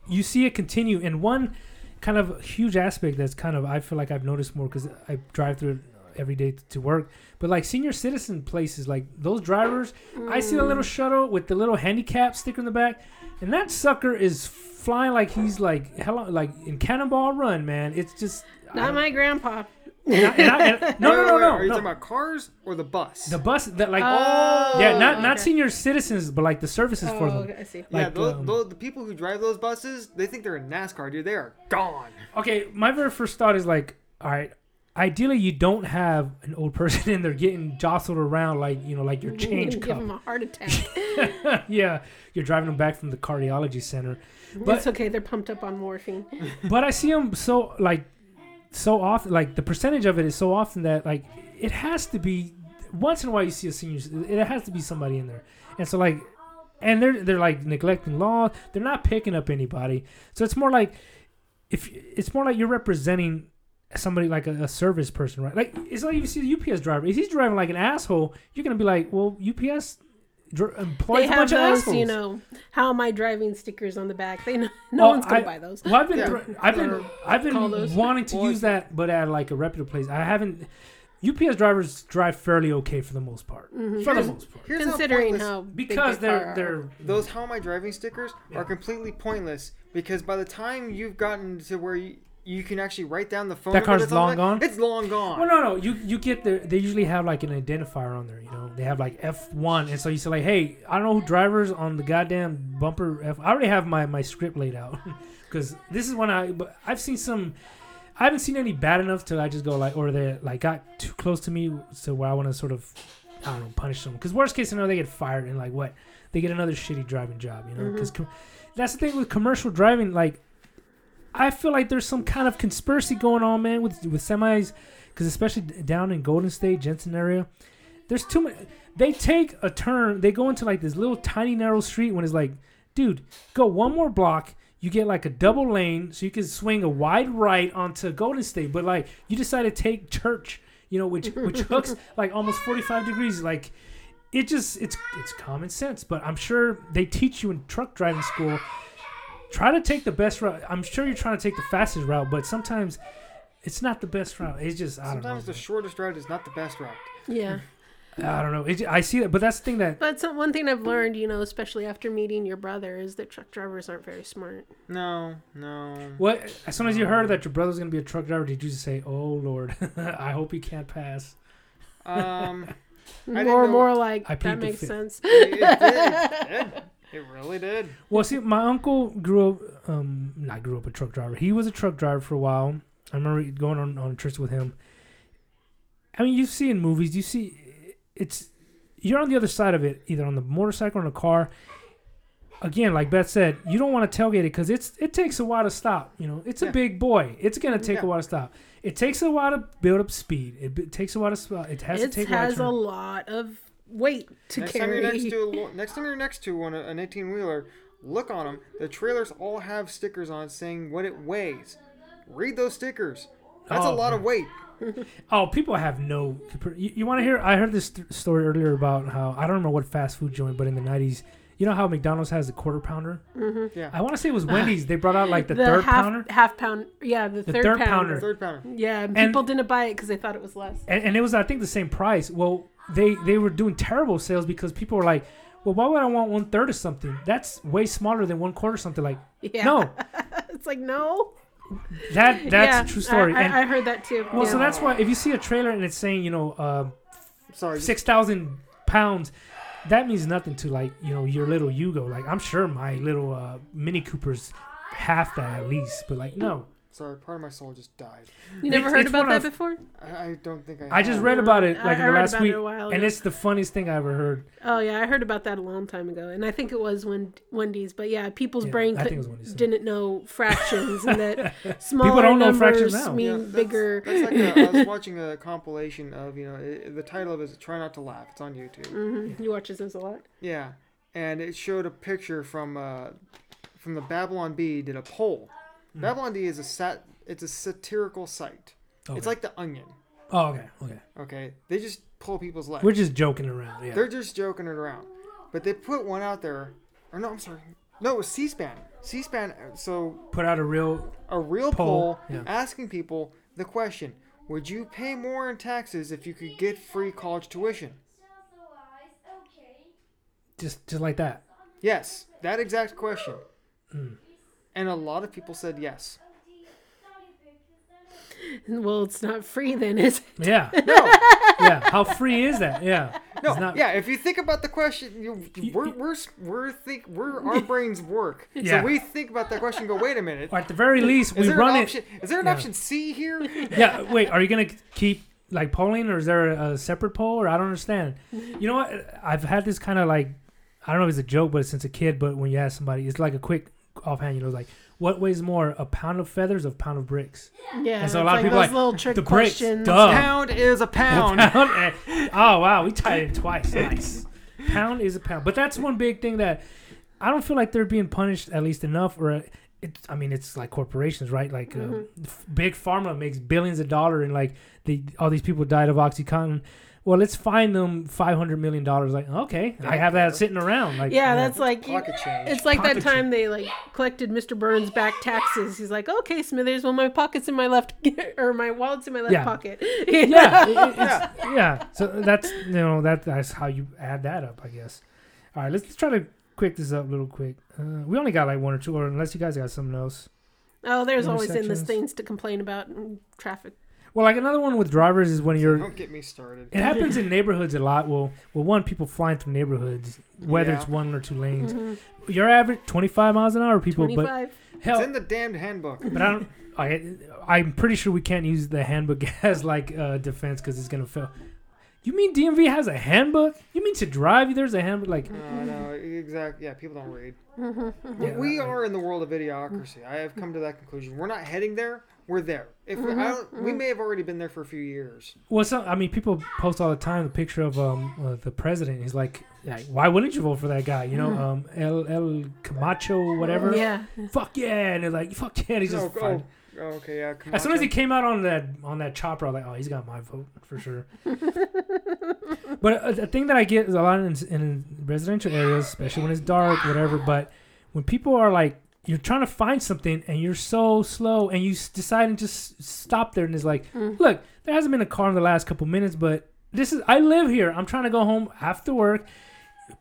[SPEAKER 2] you see it continue. And one kind of huge aspect that's kind of I feel like I've noticed more because I drive through it every day to work. But like senior citizen places, like those drivers, I see the little mm. shuttle with the little handicap sticker in the back, and that sucker is flying like he's like hello, like in Cannonball Run, man. It's just
[SPEAKER 3] Not my grandpa.
[SPEAKER 2] And I- and I- and- no, no, no, no,
[SPEAKER 1] Are you
[SPEAKER 2] no.
[SPEAKER 1] talking about cars or the bus?
[SPEAKER 2] The bus that like
[SPEAKER 3] Oh,
[SPEAKER 2] yeah, not not
[SPEAKER 3] okay.
[SPEAKER 2] senior citizens, but like the services for
[SPEAKER 3] Oh,
[SPEAKER 2] them.
[SPEAKER 3] okay, I see.
[SPEAKER 1] yeah,
[SPEAKER 2] like,
[SPEAKER 1] those,
[SPEAKER 2] um,
[SPEAKER 1] those, the people who drive those buses, they think they're in NASCAR, dude. They are gone.
[SPEAKER 2] Okay, my very first thought is like, all right, ideally you don't have an old person in there getting jostled around like you know like your change
[SPEAKER 3] Give
[SPEAKER 2] cup.
[SPEAKER 3] him a heart attack.
[SPEAKER 2] yeah, you're driving them back from the cardiology center. But-
[SPEAKER 3] it's okay. They're pumped up on morphine.
[SPEAKER 2] but I see them so like so often. Like the percentage of it is so often that like it has to be once in a while you see a senior. It has to be somebody in there, and so like, and they're they're like neglecting law. They're not picking up anybody. So it's more like if it's more like you're representing somebody like a, a service person, right? Like it's like you see the UPS driver. If he's driving like an asshole, you're gonna be like, well, UPS. Dr- Employs
[SPEAKER 3] they
[SPEAKER 2] a
[SPEAKER 3] have
[SPEAKER 2] bunch of assholes.
[SPEAKER 3] you know, how am I driving stickers on the back. They know, no
[SPEAKER 2] Well,
[SPEAKER 3] one's gonna
[SPEAKER 2] I-
[SPEAKER 3] buy those.
[SPEAKER 2] Well, I've been,
[SPEAKER 1] Yeah.
[SPEAKER 2] thr- I've been,
[SPEAKER 3] Or
[SPEAKER 2] I've been
[SPEAKER 3] call those-
[SPEAKER 2] wanting to
[SPEAKER 1] Well,
[SPEAKER 2] use that, but at like a reputable place. I haven't. UPS drivers drive fairly okay for the most part.
[SPEAKER 3] Mhm.
[SPEAKER 2] For the most part,
[SPEAKER 1] Here's how
[SPEAKER 3] Considering
[SPEAKER 1] pointless-
[SPEAKER 3] how big
[SPEAKER 2] because
[SPEAKER 3] their
[SPEAKER 2] they're
[SPEAKER 3] car are.
[SPEAKER 2] they're
[SPEAKER 1] those how am I driving stickers
[SPEAKER 2] Yeah.
[SPEAKER 1] are completely pointless because by the time you've gotten to where you, you can actually write down the phone
[SPEAKER 2] That
[SPEAKER 1] number
[SPEAKER 2] car's
[SPEAKER 1] that's on
[SPEAKER 2] long
[SPEAKER 1] it,
[SPEAKER 2] gone?
[SPEAKER 1] It's long gone.
[SPEAKER 2] Well, no, no. You you get there. They usually have like an identifier on there. You know, they have like F one, and so you say like, hey, I don't know who drivers on the goddamn bumper. F. I already have my my script laid out because this is when I. But I've seen some. I haven't seen any bad enough to I just go like, or they like got too close to me, so where I want to sort of, I don't know, punish them. Because worst case scenario, they get fired and like what, they get another shitty driving job. You know, mm-hmm. because that's the thing with commercial driving. Like, I feel like there's some kind of conspiracy going on, man, with with semis, because especially down in Golden State, Jensen area, there's too many. They take a turn, they go into like this little tiny narrow street when it's like, dude, go one more block. You get like a double lane, so you can swing a wide right onto Golden State. But like, you decide to take Church, you know, which which hooks like almost 45 degrees. Like, it just it's it's common sense. But I'm sure they teach you in truck driving school try to take the best route. I'm sure you're trying to take the fastest route, but sometimes it's not the best route. It's just I don't know.
[SPEAKER 1] Sometimes
[SPEAKER 2] know.
[SPEAKER 1] the shortest route is not the best route.
[SPEAKER 3] Yeah.
[SPEAKER 2] I don't know. It, I see that, but that's the thing that
[SPEAKER 3] But some, one thing I've learned, you know, especially after meeting your brother, is that truck drivers aren't very smart.
[SPEAKER 1] No, no.
[SPEAKER 2] what as soon as you heard that your brother's gonna be a truck driver, did you just say, "Oh Lord, I hope he can't pass"?
[SPEAKER 1] Um, didn't
[SPEAKER 3] More,
[SPEAKER 1] know-
[SPEAKER 3] more like
[SPEAKER 2] I
[SPEAKER 3] that makes
[SPEAKER 2] fifth.
[SPEAKER 3] sense.
[SPEAKER 1] it, it did. It really did.
[SPEAKER 2] Well, see, my uncle grew up, um, not grew up a truck driver. He was a truck driver for a while. I remember going on on trips with him. I mean, you see in movies, you see, it's you're on the other side of it, either on the motorcycle or in a car. Again, like Beth said, you don't want to tailgate it because it's it takes a while to stop. You know, it's a big boy. It's gonna take
[SPEAKER 1] Yeah.
[SPEAKER 2] a while to stop. It takes a while to build up speed. It, b- takes a while to. It has
[SPEAKER 3] It
[SPEAKER 2] to take a while to
[SPEAKER 3] has a
[SPEAKER 2] turn.
[SPEAKER 3] lot of weight to
[SPEAKER 1] Next time
[SPEAKER 3] carry.
[SPEAKER 1] you're next to a, next time you're next to one, an 18 wheeler, Look on them. The trailers all have stickers on it saying what it weighs. Read those stickers. That's a
[SPEAKER 2] Oh,
[SPEAKER 1] lot of weight.
[SPEAKER 2] Oh, people have no. You, you want to hear? I heard this st- story earlier about how I don't remember what fast food joint, but in the '90s, you know how McDonald's has the quarter pounder. Mm-hmm.
[SPEAKER 1] Yeah.
[SPEAKER 2] I want to say it was Wendy's. They brought out like the,
[SPEAKER 3] the
[SPEAKER 2] third
[SPEAKER 3] half
[SPEAKER 2] pounder,
[SPEAKER 3] half pound. Yeah, the,
[SPEAKER 2] The
[SPEAKER 3] third,
[SPEAKER 2] third
[SPEAKER 3] pounder.
[SPEAKER 2] pounder.
[SPEAKER 1] Third pounder.
[SPEAKER 3] Yeah, and
[SPEAKER 2] And-
[SPEAKER 3] people didn't buy it because they thought it was less.
[SPEAKER 2] and, and it was I think the same price. Well, they they were doing terrible sales because people were like, "Well, why would I want one third of something? That's way smaller than one quarter something." Like,
[SPEAKER 3] Yeah.
[SPEAKER 2] no,
[SPEAKER 3] it's like no.
[SPEAKER 2] that that's
[SPEAKER 3] yeah,
[SPEAKER 2] a true story.
[SPEAKER 3] I,
[SPEAKER 2] and
[SPEAKER 3] I, I heard that too.
[SPEAKER 2] well,
[SPEAKER 3] yeah.
[SPEAKER 2] so that's why if you see a trailer and it's saying you know uh,
[SPEAKER 1] Sorry.
[SPEAKER 2] six thousand pounds, that means nothing to like you know your little Yugo. Like I'm sure my little uh, Mini Cooper's half that at least, but like no,
[SPEAKER 1] Sorry. Part of my soul just died.
[SPEAKER 3] you never
[SPEAKER 2] it's-
[SPEAKER 3] heard
[SPEAKER 2] it's
[SPEAKER 3] about
[SPEAKER 2] one
[SPEAKER 3] that
[SPEAKER 2] of-
[SPEAKER 3] before.
[SPEAKER 1] I, I don't think I.
[SPEAKER 2] I just
[SPEAKER 1] have.
[SPEAKER 2] read about it
[SPEAKER 3] I-
[SPEAKER 2] like
[SPEAKER 3] I
[SPEAKER 2] in the
[SPEAKER 3] read
[SPEAKER 2] last
[SPEAKER 3] about
[SPEAKER 2] week,
[SPEAKER 3] a while
[SPEAKER 2] and
[SPEAKER 3] ago.
[SPEAKER 2] it's the funniest thing I ever heard.
[SPEAKER 3] Oh yeah, I heard about that a long time ago, and I think it was when Wendy's. But yeah, people's
[SPEAKER 2] Yeah,
[SPEAKER 3] brain
[SPEAKER 2] I
[SPEAKER 3] could,
[SPEAKER 2] think it was Wendy's.
[SPEAKER 3] didn't know fractions, and that smaller
[SPEAKER 2] don't know
[SPEAKER 3] numbers
[SPEAKER 2] fractions now.
[SPEAKER 3] mean
[SPEAKER 1] Yeah, that's-
[SPEAKER 3] bigger.
[SPEAKER 1] That's like a, I was watching a compilation of you know it, the title of it is "Try Not to Laugh." It's on YouTube.
[SPEAKER 3] hmm You watches this a lot.
[SPEAKER 1] Yeah, and it showed a picture from uh, from the Babylon Bee did a poll.
[SPEAKER 2] Hmm.
[SPEAKER 1] Babylon Bee is a sat. It's a satirical site.
[SPEAKER 2] Okay.
[SPEAKER 1] It's like the Onion.
[SPEAKER 2] oh, okay, okay.
[SPEAKER 1] Okay, they just pull people's legs.
[SPEAKER 2] We're just joking around. Yeah.
[SPEAKER 1] They're just joking it around. But they put one out there. Or no, I'm sorry. No, it was C-SPAN. C-SPAN. So
[SPEAKER 2] Put out a real.
[SPEAKER 1] a real
[SPEAKER 2] Poll,
[SPEAKER 1] poll,
[SPEAKER 2] yeah.
[SPEAKER 1] asking people the question: Would you pay more in taxes if you could get free college tuition?
[SPEAKER 2] Just, just like that.
[SPEAKER 1] Yes, that exact question.
[SPEAKER 2] Hmm.
[SPEAKER 1] And a lot of people said yes.
[SPEAKER 3] Well, it's not free then, is it?
[SPEAKER 2] Yeah,
[SPEAKER 1] No,
[SPEAKER 2] yeah. How free is that? Yeah.
[SPEAKER 1] no,
[SPEAKER 2] not-
[SPEAKER 1] yeah. If you think about the question, you,
[SPEAKER 2] You-
[SPEAKER 1] we're we're we're think we're our brains work.
[SPEAKER 2] Yeah.
[SPEAKER 1] So we think about that question. and Go, wait a minute.
[SPEAKER 2] Or at the very least,
[SPEAKER 1] Is
[SPEAKER 2] we run
[SPEAKER 1] an
[SPEAKER 2] it.
[SPEAKER 1] option? Is there an
[SPEAKER 2] yeah.
[SPEAKER 1] option C here?
[SPEAKER 2] Yeah. Wait. Are you gonna keep like polling, or is there a, a separate poll, or I don't understand? You know what? I've had this kind of like, I don't know if it's a joke, but since a kid, but when you ask somebody, it's like a quick offhand. You know, like what weighs more, a pound of feathers or a pound of bricks?
[SPEAKER 3] Yeah.
[SPEAKER 2] And so a lot of people
[SPEAKER 3] those
[SPEAKER 2] like,
[SPEAKER 3] little trick
[SPEAKER 2] the bricks,
[SPEAKER 3] questions.
[SPEAKER 2] duh.
[SPEAKER 1] pound is a pound.
[SPEAKER 2] Pound. oh wow, we tied it twice. Nice. Pound is a pound, but that's one big thing that I don't feel like they're being punished at least enough. Or it's, I mean, it's like corporations, right? Like uh,
[SPEAKER 3] Mhm.
[SPEAKER 2] f- big pharma makes billions of dollars, and like the all these people died of OxyContin. Well, let's find them five hundred million dollars. Like, okay, I have that sitting around. Like,
[SPEAKER 3] Yeah, that's like
[SPEAKER 1] Pocket change.
[SPEAKER 3] It's like that
[SPEAKER 2] Pocket
[SPEAKER 3] time they like collected Mr. Burns back taxes. He's like, "Okay, Smithers, well my pocket's in my left or my wallet's in my left
[SPEAKER 2] Yeah.
[SPEAKER 3] pocket."
[SPEAKER 2] yeah, it- it- it's- yeah. So that's you know that that's how you add that up, I guess. All right, let's, let's try to quick this up a little quick. Uh, we only got like one or two, or unless you guys got something else.
[SPEAKER 3] Oh, there's always endless
[SPEAKER 2] Intersections.
[SPEAKER 3] things to complain about in traffic.
[SPEAKER 2] Well, like another one with drivers is when you're.
[SPEAKER 1] Don't get me started.
[SPEAKER 2] It happens in neighborhoods a lot. Well, well, one people flying through neighborhoods, whether
[SPEAKER 1] Yeah.
[SPEAKER 2] it's one or two lanes.
[SPEAKER 3] Mhm.
[SPEAKER 2] Your average twenty five miles an hour, people, but
[SPEAKER 3] 25.
[SPEAKER 1] It's in the damned handbook.
[SPEAKER 2] but I don't. I, I'm pretty sure we can't use the handbook as like uh, defense because it's gonna fail. You mean DMV has a handbook? You mean to drive? There's a handbook. Like,
[SPEAKER 1] No, no, exactly. Yeah, people don't read.
[SPEAKER 3] Mhm.
[SPEAKER 2] Yeah,
[SPEAKER 1] we
[SPEAKER 2] that-
[SPEAKER 1] are in the world of idiocracy. I have come to that conclusion. We're not heading there. We're there. If we, I
[SPEAKER 3] Mhm,
[SPEAKER 1] don't, we may have already been there for a few years.
[SPEAKER 2] well, some, I mean, people post all the time the picture of um uh, the president. He's like, like, why wouldn't you vote for that guy? You know,
[SPEAKER 3] Mhm.
[SPEAKER 2] um, El El Camacho, whatever.
[SPEAKER 3] Yeah.
[SPEAKER 2] Fuck yeah, and they're like, fuck yeah, and he's just.
[SPEAKER 1] oh,
[SPEAKER 2] fine.
[SPEAKER 1] oh, oh, okay, yeah.
[SPEAKER 2] As soon as he came out on that on that chopper, I was like, oh, he's got my vote for sure. but a, a thing that I get is a lot in, in residential areas, especially when it's dark, whatever. But when people are like, you're trying to find something and you're so slow, and you s- decide and just stop there, and it's like,
[SPEAKER 3] Mm.
[SPEAKER 2] look, there hasn't been a car in the last couple minutes, but this is I live here. I'm trying to go home after work.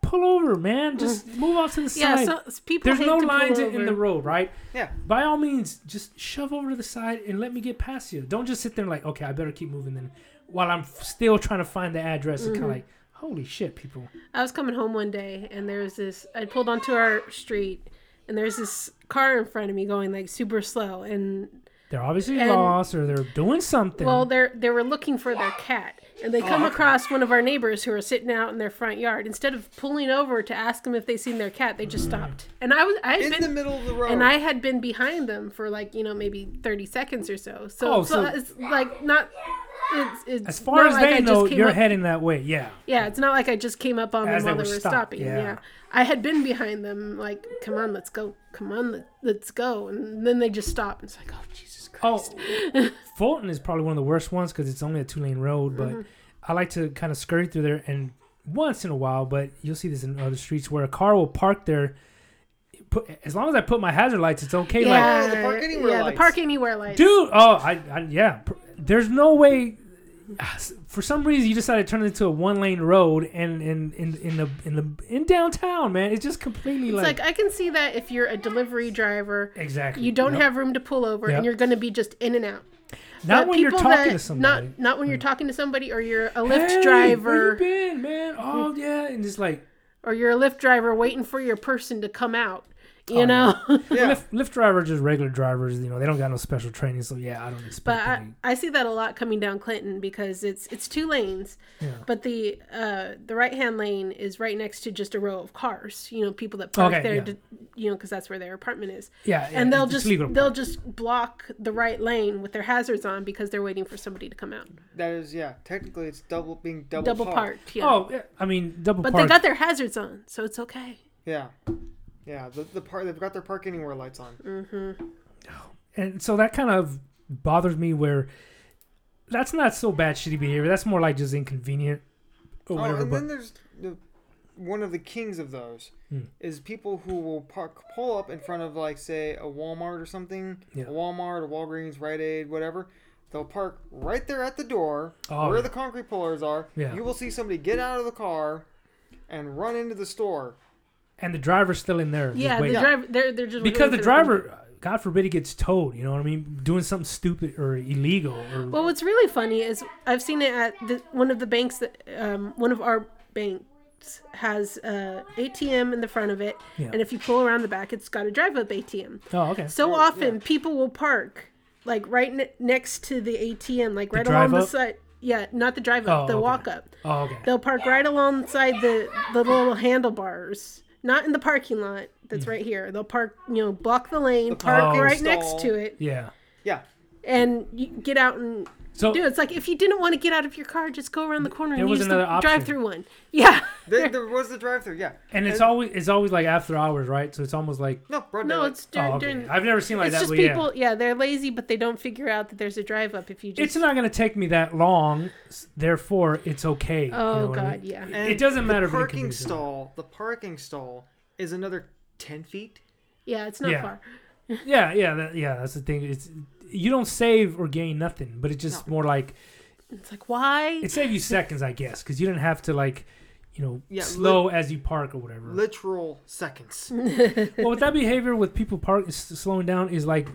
[SPEAKER 2] Pull over, man. Just move off to the
[SPEAKER 3] Mm. Yeah,
[SPEAKER 2] side.
[SPEAKER 3] so people
[SPEAKER 2] There's
[SPEAKER 3] hate
[SPEAKER 2] no
[SPEAKER 3] to pull
[SPEAKER 2] lines in, in the road, right?
[SPEAKER 1] Yeah.
[SPEAKER 2] By all means, just shove over to the side and let me get past you. Don't just sit there like, okay, I better keep moving. Then while I'm f- still trying to find the address, it's kind of like, holy shit, people.
[SPEAKER 3] I was coming home one day and there was this I pulled onto our street and there's this car in front of me going like super slow and
[SPEAKER 2] They're obviously
[SPEAKER 3] And-
[SPEAKER 2] lost or they're doing something.
[SPEAKER 3] well they're they were looking for their cat and they oh, come
[SPEAKER 2] Oh, okay.
[SPEAKER 3] across one of our neighbors who are sitting out in their front yard instead of pulling over to ask them if they seen their cat they just stopped and I was I had
[SPEAKER 1] in
[SPEAKER 3] been
[SPEAKER 1] the middle of the road.
[SPEAKER 3] and I had been behind them for like you know maybe 30 seconds or so. So,
[SPEAKER 2] Oh,
[SPEAKER 3] so,
[SPEAKER 2] so-
[SPEAKER 3] it's like not it's, it's
[SPEAKER 2] As far as
[SPEAKER 3] like I
[SPEAKER 2] they
[SPEAKER 3] just
[SPEAKER 2] know, you're
[SPEAKER 3] up-
[SPEAKER 2] heading that way. Yeah.
[SPEAKER 3] Yeah, it's not like I just came up on
[SPEAKER 2] As
[SPEAKER 3] them while they
[SPEAKER 2] were stopped,
[SPEAKER 3] stopping.
[SPEAKER 2] yeah.
[SPEAKER 3] Yeah. I had been behind them, like, come on, let's go, come on, let, let's go, and then they just stopped. It's like, oh Jesus Christ.
[SPEAKER 2] Oh, Fulton is probably one of the worst ones because it's only a two lane road. But
[SPEAKER 3] Mm-hmm.
[SPEAKER 2] I like to kind of scurry through there, and once in a while, but you'll see this in other streets where a car will park there. Put, as long as I put my hazard lights, it's okay. Like,
[SPEAKER 3] yeah,
[SPEAKER 1] the park anywhere
[SPEAKER 3] yeah,
[SPEAKER 1] lights.
[SPEAKER 3] the park anywhere lights.
[SPEAKER 2] dude, oh, I, I yeah. There's no way. For some reason, you decided to turn it into a one lane road, and in in in the in the in downtown, man, it's just completely
[SPEAKER 3] It's
[SPEAKER 2] like,
[SPEAKER 3] like I can see that if you're a delivery driver,
[SPEAKER 2] exactly.
[SPEAKER 3] you don't
[SPEAKER 2] Yep.
[SPEAKER 3] have room to pull over,
[SPEAKER 2] Yep.
[SPEAKER 3] and you're going to be just in and out.
[SPEAKER 2] not
[SPEAKER 3] But
[SPEAKER 2] when you're talking
[SPEAKER 3] that-
[SPEAKER 2] to somebody.
[SPEAKER 3] Not not when you're hmm. talking to somebody, or you're a Lyft
[SPEAKER 2] Hey, Where
[SPEAKER 3] driver,
[SPEAKER 2] you been, man? Oh yeah, and it's like
[SPEAKER 3] or you're a Lyft driver waiting for your person to come out. You
[SPEAKER 2] Oh,
[SPEAKER 3] know.
[SPEAKER 1] Yeah.
[SPEAKER 2] Lyft, Lyft drivers, just regular drivers. You know, they don't got no special training, so yeah, I don't expect.
[SPEAKER 3] But I,
[SPEAKER 2] any,
[SPEAKER 3] I see that a lot coming down Clinton because it's it's two lanes,
[SPEAKER 2] yeah.
[SPEAKER 3] but the uh, the right hand lane is right next to just a row of cars. You know, people that park
[SPEAKER 2] Okay,
[SPEAKER 3] there,
[SPEAKER 2] yeah.
[SPEAKER 3] to, you know, because that's where their apartment is,
[SPEAKER 2] yeah, yeah,
[SPEAKER 3] and they'll just
[SPEAKER 2] legal
[SPEAKER 3] they'll
[SPEAKER 2] park.
[SPEAKER 3] just block the right lane with their hazards on because they're waiting for somebody to come out.
[SPEAKER 1] That is, yeah. Technically, it's double being double,
[SPEAKER 3] Double
[SPEAKER 1] parked.
[SPEAKER 3] parked, yeah.
[SPEAKER 2] Oh, yeah, I mean double
[SPEAKER 3] but
[SPEAKER 2] park.
[SPEAKER 3] they got their hazards on, so it's okay.
[SPEAKER 1] Yeah, yeah. The the park they've got their park anywhere lights on.
[SPEAKER 3] Mm-hmm.
[SPEAKER 2] and so that kind of bothers me. Where that's not so bad shitty behavior. That's more like just inconvenient or
[SPEAKER 1] Oh,
[SPEAKER 2] whatever.
[SPEAKER 1] and
[SPEAKER 2] but
[SPEAKER 1] then there's the, one of the kings of those
[SPEAKER 2] Hmm.
[SPEAKER 1] is people who will park pull up in front of like say a Walmart or something,
[SPEAKER 2] Yeah.
[SPEAKER 1] a Walmart, a Walgreens, Rite Aid, whatever. They'll park right there at the door
[SPEAKER 2] Oh,
[SPEAKER 1] where
[SPEAKER 2] yeah.
[SPEAKER 1] the concrete pillars are.
[SPEAKER 2] Yeah.
[SPEAKER 1] You will see somebody get out of the car and run into the store.
[SPEAKER 2] And the driver's still in there.
[SPEAKER 3] Yeah, the driver they're they're just
[SPEAKER 2] because the
[SPEAKER 3] for
[SPEAKER 2] driver, God forbid, he gets towed. You know what I mean? Doing something stupid or illegal or
[SPEAKER 3] Well, what's really funny is I've seen it at the, one of the banks that um, one of our banks has uh, ATM in the front of it,
[SPEAKER 2] Yeah.
[SPEAKER 3] and if you pull around the back, it's got a drive-up ATM.
[SPEAKER 2] oh okay.
[SPEAKER 3] So
[SPEAKER 1] Oh,
[SPEAKER 3] often
[SPEAKER 1] yeah.
[SPEAKER 3] people will park like right ne- next to the ATM, like right along the
[SPEAKER 2] drive-up?
[SPEAKER 3] side. Yeah, not the drive up,
[SPEAKER 2] Oh,
[SPEAKER 3] the
[SPEAKER 2] okay.
[SPEAKER 3] walk up.
[SPEAKER 2] Oh okay.
[SPEAKER 3] They'll park right alongside the the little handlebars, not in the parking lot. That's mm. right here. They'll park, you know, block the lane, park
[SPEAKER 2] parking
[SPEAKER 3] right
[SPEAKER 1] stall.
[SPEAKER 3] next to it,
[SPEAKER 2] Yeah.
[SPEAKER 1] Yeah,
[SPEAKER 3] and you get out and
[SPEAKER 2] So
[SPEAKER 3] do. It's like if you didn't want to get out of your car, just go around the corner
[SPEAKER 2] There
[SPEAKER 3] and
[SPEAKER 2] was
[SPEAKER 3] use
[SPEAKER 2] another
[SPEAKER 3] the
[SPEAKER 2] option.
[SPEAKER 3] drive-through one. Yeah.
[SPEAKER 1] there, there was the drive-through. Yeah,
[SPEAKER 2] and it's always it's always like after hours, right? So it's almost like
[SPEAKER 1] no, broad
[SPEAKER 3] no, it's during.
[SPEAKER 2] oh, okay.
[SPEAKER 3] during
[SPEAKER 2] I've never seen like
[SPEAKER 3] it's
[SPEAKER 2] that.
[SPEAKER 3] just
[SPEAKER 2] but yeah.
[SPEAKER 3] people. Yeah. they're lazy, but they don't figure out that there's a drive up. If you just
[SPEAKER 2] It's not going to take me that long, therefore it's okay. you
[SPEAKER 3] Oh,
[SPEAKER 2] know what I
[SPEAKER 3] God,
[SPEAKER 2] mean?
[SPEAKER 3] yeah.
[SPEAKER 2] It-
[SPEAKER 1] And
[SPEAKER 2] It doesn't
[SPEAKER 1] the
[SPEAKER 2] matter. if it
[SPEAKER 1] parking
[SPEAKER 2] inconveniences
[SPEAKER 1] stall. The parking stall is another ten feet.
[SPEAKER 3] yeah, it's not
[SPEAKER 2] Yeah.
[SPEAKER 3] far.
[SPEAKER 2] Yeah, yeah, that, yeah. That's the thing. It's you don't save or gain nothing, but it's just
[SPEAKER 1] No.
[SPEAKER 2] more like
[SPEAKER 3] It's like why?
[SPEAKER 2] it saved you seconds, I guess, because you didn't have to like, you know,
[SPEAKER 1] Yeah,
[SPEAKER 2] slow as you park or whatever.
[SPEAKER 1] Literal seconds.
[SPEAKER 2] well, with that behavior with people park s- slowing down is like,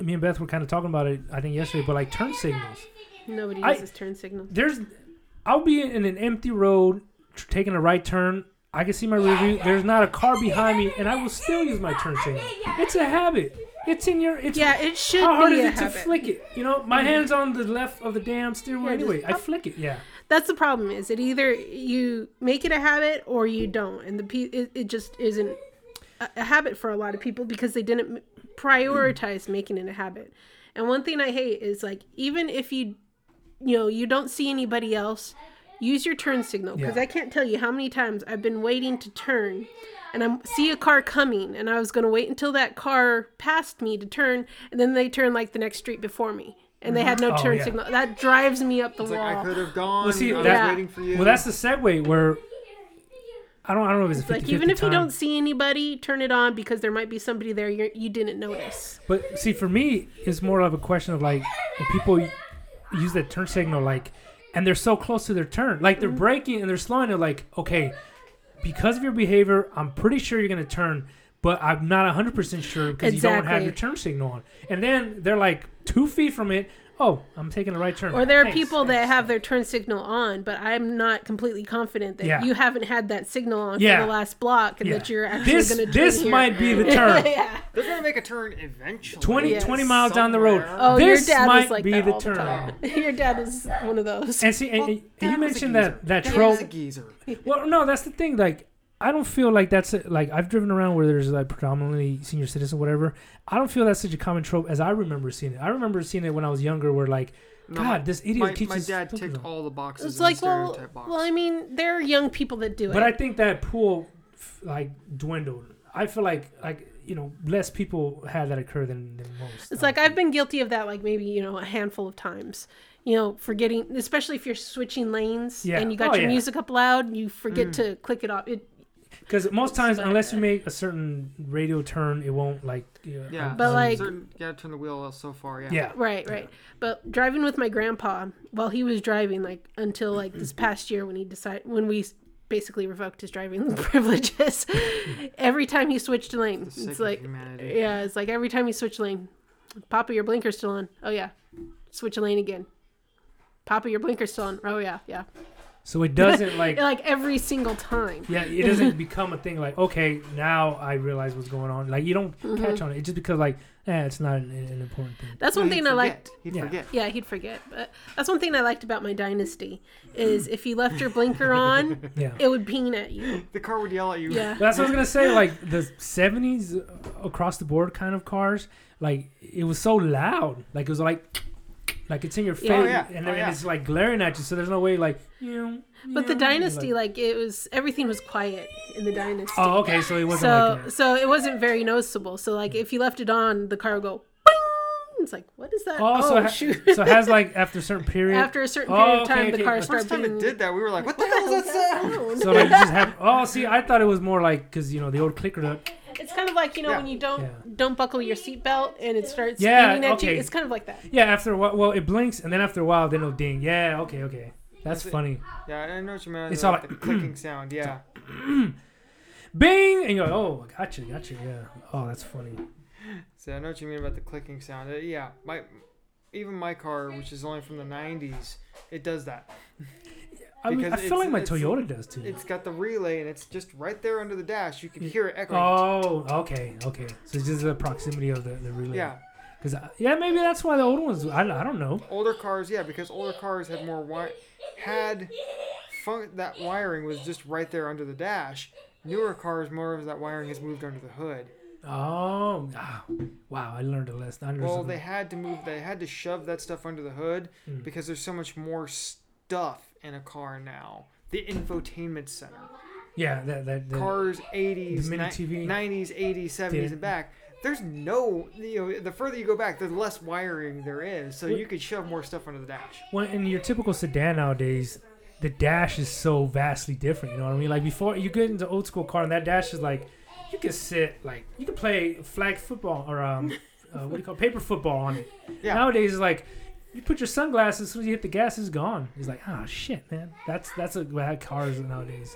[SPEAKER 2] me and Beth were kind of talking about it, I think yesterday, but like turn signals.
[SPEAKER 3] Nobody
[SPEAKER 2] I-
[SPEAKER 3] uses turn signals.
[SPEAKER 2] There's, I'll be in an empty road, tr- taking a right turn. I can see my rear view. There's not a car behind me, and I will still use my turn signal. It's a habit. It's in your. It's
[SPEAKER 3] Yeah, it should
[SPEAKER 2] How hard
[SPEAKER 3] be
[SPEAKER 2] is
[SPEAKER 3] a
[SPEAKER 2] it to flick it? You know, my mm-hmm. hand's on the left of the damn steering wheel
[SPEAKER 3] Yeah, just
[SPEAKER 2] anyway. I flick it. Yeah.
[SPEAKER 3] That's the problem. Is it either you make it a habit or you don't, and the pe- it, it just isn't a, a habit for a lot of people because they didn't prioritize making it a habit. And one thing I hate is like even if you you know you don't see anybody else, use your turn signal because
[SPEAKER 2] Yeah.
[SPEAKER 3] I can't tell you how many times I've been waiting to turn. And I see a car coming, and I was going to wait until that car passed me to turn, and then they turn like the next street before me, and they had no
[SPEAKER 2] Oh,
[SPEAKER 3] turn
[SPEAKER 2] yeah.
[SPEAKER 3] signal. That drives me up the
[SPEAKER 1] It's
[SPEAKER 3] wall.
[SPEAKER 1] like I could have gone.
[SPEAKER 2] Well, see,
[SPEAKER 1] I was waiting for you.
[SPEAKER 2] Well, that's the segue where I don't. I don't know if it's a 50
[SPEAKER 3] Like even if you don't see anybody, turn it on because there might be somebody there you're, you didn't notice.
[SPEAKER 2] But see, for me, it's more of a question of like when people use that turn signal, like, and they're so close to their turn, like
[SPEAKER 3] Mm-hmm.
[SPEAKER 2] they're braking and they're slowing. They're like, okay, because of your behavior, I'm pretty sure you're gonna turn, but I'm not 100 percent sure because you don't have your turn signal on. And then they're like two feet from it. Oh, I'm taking the right turn.
[SPEAKER 3] Or there are
[SPEAKER 2] Thanks,
[SPEAKER 3] people that have their turn signal on, but I'm not completely confident that
[SPEAKER 2] Yeah.
[SPEAKER 3] you haven't had that signal on
[SPEAKER 2] Yeah.
[SPEAKER 3] for the last block and
[SPEAKER 2] Yeah.
[SPEAKER 3] that you're actually
[SPEAKER 2] This
[SPEAKER 3] going to turn
[SPEAKER 2] this
[SPEAKER 3] here.
[SPEAKER 2] might be the turn.
[SPEAKER 3] yeah.
[SPEAKER 1] They're gonna make a turn eventually.
[SPEAKER 2] 20,
[SPEAKER 3] Yes.
[SPEAKER 2] 20 miles down the road.
[SPEAKER 3] Oh,
[SPEAKER 2] this
[SPEAKER 3] your dad
[SPEAKER 2] might
[SPEAKER 3] like
[SPEAKER 2] be
[SPEAKER 3] that
[SPEAKER 2] the
[SPEAKER 3] all
[SPEAKER 2] turn.
[SPEAKER 3] the time. your dad is one of those.
[SPEAKER 2] And see, and,
[SPEAKER 1] Well,
[SPEAKER 2] and
[SPEAKER 1] Dad
[SPEAKER 2] you mentioned that that
[SPEAKER 1] Dad
[SPEAKER 2] troll.
[SPEAKER 1] a geezer.
[SPEAKER 2] Well, no, that's the thing. Like, I don't feel like that's a, like I've driven around where there's like predominantly senior citizen, whatever. I don't feel that's such a common trope as I remember seeing it. I remember seeing it when I was younger, where like
[SPEAKER 1] No,
[SPEAKER 2] God,
[SPEAKER 1] my-
[SPEAKER 2] this idiot
[SPEAKER 1] my,
[SPEAKER 2] keeps
[SPEAKER 1] my
[SPEAKER 2] his
[SPEAKER 1] dad ticked all the boxes
[SPEAKER 3] It's
[SPEAKER 1] in
[SPEAKER 3] like
[SPEAKER 1] the
[SPEAKER 3] well,
[SPEAKER 1] box.
[SPEAKER 3] well, I mean, there are young people that do
[SPEAKER 2] But
[SPEAKER 3] it.
[SPEAKER 2] But I think that pool like dwindled. I feel like like you know less people had that occur than, than most.
[SPEAKER 3] It's like
[SPEAKER 2] think.
[SPEAKER 3] I've been guilty of that, like maybe you know a handful of times. You know, forgetting, especially if you're switching lanes
[SPEAKER 2] Yeah.
[SPEAKER 3] and you got
[SPEAKER 2] Oh,
[SPEAKER 3] your
[SPEAKER 2] yeah.
[SPEAKER 3] music up loud, you forget
[SPEAKER 1] Mm.
[SPEAKER 3] to click it off. It,
[SPEAKER 2] Because most times, unless you make a certain radio turn, it won't like. You know,
[SPEAKER 1] yeah,
[SPEAKER 3] But,
[SPEAKER 2] un-
[SPEAKER 3] like-
[SPEAKER 1] certain, you gotta turn the wheel so far. Yeah.
[SPEAKER 2] yeah,
[SPEAKER 3] right, right. But driving with my grandpa while he was driving, like until like this past year when he decided when we basically revoked his driving privileges, every time he switched lane,
[SPEAKER 1] The sake
[SPEAKER 3] it's like
[SPEAKER 1] humanity.
[SPEAKER 3] yeah, it's like every time he switched lane, Papa, your blinker's still on. Oh yeah, switch lane again. Papa, your blinker's still on. Oh yeah, yeah.
[SPEAKER 2] So it doesn't like.
[SPEAKER 3] like every single time.
[SPEAKER 2] Yeah, it doesn't become a thing like okay, now I realize what's going on. Like you don't
[SPEAKER 3] Mm-hmm.
[SPEAKER 2] catch on it. It's just because like, eh, it's not an, an important thing.
[SPEAKER 3] That's
[SPEAKER 1] No,
[SPEAKER 3] one
[SPEAKER 1] he'd
[SPEAKER 3] thing I liked.
[SPEAKER 1] forget. He'd
[SPEAKER 2] Yeah.
[SPEAKER 1] forget.
[SPEAKER 3] Yeah, he'd forget. But that's one thing I liked about my Dynasty is if you left your blinker on,
[SPEAKER 2] Yeah.
[SPEAKER 3] it would ping at you.
[SPEAKER 1] The car would yell at you.
[SPEAKER 3] Yeah.
[SPEAKER 2] That's what I was gonna say. Like the '70s across the board kind of cars, like it was so loud. Like it was like, like it's in your face,
[SPEAKER 3] Yeah.
[SPEAKER 1] Oh, yeah.
[SPEAKER 2] and
[SPEAKER 1] Oh, yeah.
[SPEAKER 2] it's like glaring at you. So there's no way, like you know.
[SPEAKER 3] But the Dynasty,
[SPEAKER 2] like-
[SPEAKER 3] like it was, everything was quiet in the Dynasty.
[SPEAKER 2] oh, okay. So it wasn't
[SPEAKER 3] so
[SPEAKER 2] like. That.
[SPEAKER 3] so it wasn't very noticeable. So like if you left it on, the car would go. Bing! It's like what is that?
[SPEAKER 2] Oh,
[SPEAKER 3] Oh,
[SPEAKER 2] so, ha-
[SPEAKER 3] shoot!
[SPEAKER 2] so it has like after a certain period.
[SPEAKER 3] After a certain
[SPEAKER 2] Oh,
[SPEAKER 3] period of time,
[SPEAKER 2] okay.
[SPEAKER 3] the car
[SPEAKER 2] The
[SPEAKER 1] The
[SPEAKER 3] started
[SPEAKER 1] first time
[SPEAKER 3] being.
[SPEAKER 1] it did that, we were like, "What the hell is that sound?"
[SPEAKER 3] sound?
[SPEAKER 2] so like you just have. Oh, see, I thought it was more like because you know the old clicker. The,
[SPEAKER 3] It's kind of like you know
[SPEAKER 1] Yeah.
[SPEAKER 3] when you don't
[SPEAKER 2] Yeah.
[SPEAKER 3] don't buckle your seatbelt and it starts
[SPEAKER 2] Yeah,
[SPEAKER 3] beeping at you.
[SPEAKER 2] okay.
[SPEAKER 3] It's kind of like that.
[SPEAKER 2] yeah, after a while, well, it blinks, and then after a while, then it'll ding. Yeah, okay, okay. That's
[SPEAKER 1] That's it.
[SPEAKER 2] funny.
[SPEAKER 1] Yeah, I know what you meant.
[SPEAKER 2] It's
[SPEAKER 1] like
[SPEAKER 2] all
[SPEAKER 1] the clicking sound. Yeah.
[SPEAKER 2] Bing, and you're like, oh, gotcha, gotcha. Yeah. Oh, that's funny.
[SPEAKER 1] So I know what you mean about the clicking sound. Uh, yeah, my even my car, which is only from the '90s, it does that.
[SPEAKER 2] I, mean,
[SPEAKER 1] Because
[SPEAKER 2] I feel
[SPEAKER 1] it's-
[SPEAKER 2] like my Toyota does too.
[SPEAKER 1] It's got the relay, and it's just right there under the dash. You can hear it echoing.
[SPEAKER 2] Oh, okay, okay. So it's just the proximity of the, the relay.
[SPEAKER 1] Yeah,
[SPEAKER 2] Because yeah, maybe that's why the old ones. I, I don't know.
[SPEAKER 1] older cars, yeah, because older cars had more wi- had fun- that wiring was just right there under the dash. Newer cars, more of that wiring has moved under the hood.
[SPEAKER 2] Oh, ah, wow! I learned a lesson.
[SPEAKER 1] Well,
[SPEAKER 2] something.
[SPEAKER 1] they had to move. They had to shove that stuff under the hood
[SPEAKER 2] Mm.
[SPEAKER 1] because there's so much more stuff in a car now. The infotainment center,
[SPEAKER 2] yeah, that that. that
[SPEAKER 1] cars 80s,
[SPEAKER 2] mini TV.
[SPEAKER 1] 90s, 80s, 70s,
[SPEAKER 2] Yeah.
[SPEAKER 1] and back. There's no, you know, the further you go back, the less wiring there is. So you could shove more stuff under the dash.
[SPEAKER 2] when in your typical sedan nowadays, the dash is so vastly different. You know what I mean? Like before, you get into old school car, and that dash is like, you could sit like you could play flag football or um, uh, what do you call it? paper football on it.
[SPEAKER 1] Yeah.
[SPEAKER 2] Nowadays, it's like you put your sunglasses as soon as you hit the gas, it's gone. It's like, oh shit, man. That's that's a bad cars nowadays.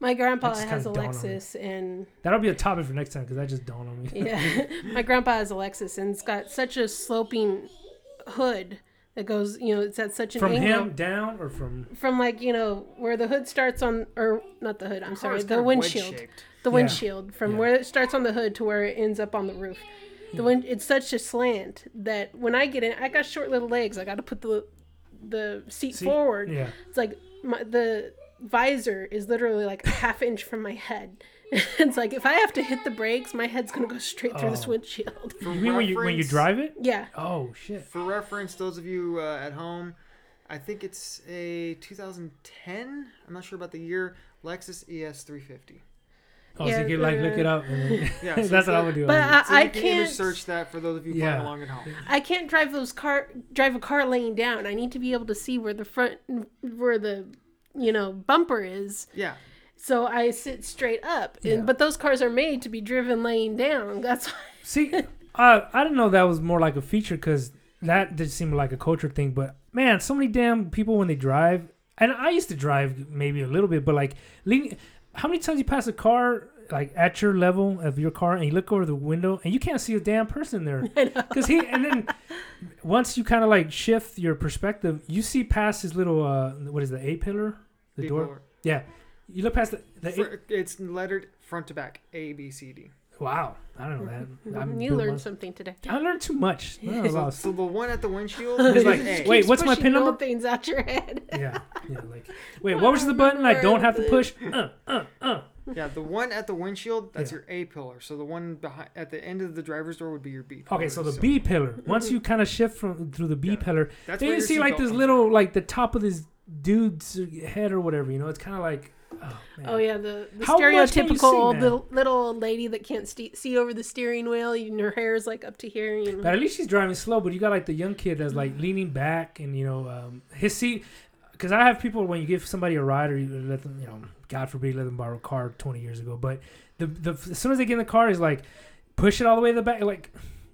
[SPEAKER 3] My grandpa has a
[SPEAKER 2] kinda dawned on me.
[SPEAKER 3] Lexus, and
[SPEAKER 2] That'll be a topic for next time because that just dawned on me.
[SPEAKER 3] yeah, my grandpa has a Lexus, and it's got such a sloping hood that goes, you know, it's at such an
[SPEAKER 2] From
[SPEAKER 3] angle.
[SPEAKER 2] him down or from
[SPEAKER 3] From like you know where the hood starts on, or not the hood. I'm sorry, the
[SPEAKER 1] kind of
[SPEAKER 3] windshield.
[SPEAKER 1] wedge-shaped.
[SPEAKER 3] The
[SPEAKER 2] Yeah.
[SPEAKER 3] windshield from
[SPEAKER 2] Yeah.
[SPEAKER 3] where it starts on the hood to where it ends up on the roof. The wind, it's such a slant that when I get in, I got short little legs. I got to put the the seat
[SPEAKER 2] See?
[SPEAKER 3] forward.
[SPEAKER 2] yeah.
[SPEAKER 3] It's like my, the visor is literally like a half inch from my head. it's like if I have to hit the brakes, my head's gonna go straight through this
[SPEAKER 2] Oh.
[SPEAKER 3] windshield.
[SPEAKER 1] For
[SPEAKER 2] You mean when you when you drive it?
[SPEAKER 3] Yeah,
[SPEAKER 2] Oh shit.
[SPEAKER 1] For reference, those of you uh, at home, I think it's a 2010. I'm not sure about the year. Lexus ES 350.
[SPEAKER 2] Oh, so you can like look it up. And then,
[SPEAKER 1] Yeah, so
[SPEAKER 2] that's what I would do.
[SPEAKER 3] but
[SPEAKER 2] I
[SPEAKER 3] I,
[SPEAKER 1] So
[SPEAKER 3] I
[SPEAKER 1] you can image
[SPEAKER 3] can't.
[SPEAKER 1] search that for those of you
[SPEAKER 2] Yeah.
[SPEAKER 1] along at home.
[SPEAKER 3] I can't drive those car drive a car laying down. I need to be able to see where the front where the you know bumper is.
[SPEAKER 1] Yeah,
[SPEAKER 3] So I sit straight up. And,
[SPEAKER 2] Yeah.
[SPEAKER 3] But those cars are made to be driven laying down. That's why.
[SPEAKER 2] See, uh, I didn't know that was more like a feature because that did seem like a culture thing. But man, so many damn people when they drive, and I used to drive maybe a little bit, but like, leaning, how many times you pass a car like at your level of your car and you look over the window and you can't see a damn person there? Because he and then once you kind of like shift your perspective, you see past his little uh what is the A pillar, the door. Yeah, you look past the, the A-
[SPEAKER 1] it's lettered front to back A B C D.
[SPEAKER 2] wow. I don't know that. I'm
[SPEAKER 3] you learned
[SPEAKER 2] my-
[SPEAKER 3] something today.
[SPEAKER 2] I learned too much. I
[SPEAKER 1] So, so the one at the windshield
[SPEAKER 2] It's
[SPEAKER 1] is
[SPEAKER 2] like,
[SPEAKER 1] A.
[SPEAKER 2] wait, what's my pin
[SPEAKER 3] little
[SPEAKER 2] number?
[SPEAKER 3] Things out your head.
[SPEAKER 2] yeah, yeah, like wait, what was the button I don't have to push? Uh, uh, uh.
[SPEAKER 1] Yeah, the one at the windshield, that's
[SPEAKER 2] Yeah.
[SPEAKER 1] your A pillar. So the one behind at the end of the driver's door would be your B pillar.
[SPEAKER 2] Okay, so the B pillar. Once you kind of shift from through the B
[SPEAKER 1] Yeah.
[SPEAKER 2] pillar,
[SPEAKER 1] That's
[SPEAKER 2] then you see like this little like the top of this dude's head or whatever. You know, it's kind of like, oh.
[SPEAKER 3] Oh yeah, the, the
[SPEAKER 2] How much can you see,
[SPEAKER 3] stereotypical
[SPEAKER 2] man?
[SPEAKER 3] little, little old lady that can't ste see over the steering wheel, and her hair is like up to here. You know.
[SPEAKER 2] But at least she's driving slow. But you got like the young kid that's like leaning back, and you know, um, his seat. Because I have people when you give somebody a ride or you let them, you know, God forbid, let them borrow a car 20 years ago. But the the as soon as they get in the car, he's like, push it all the way to the back. Like,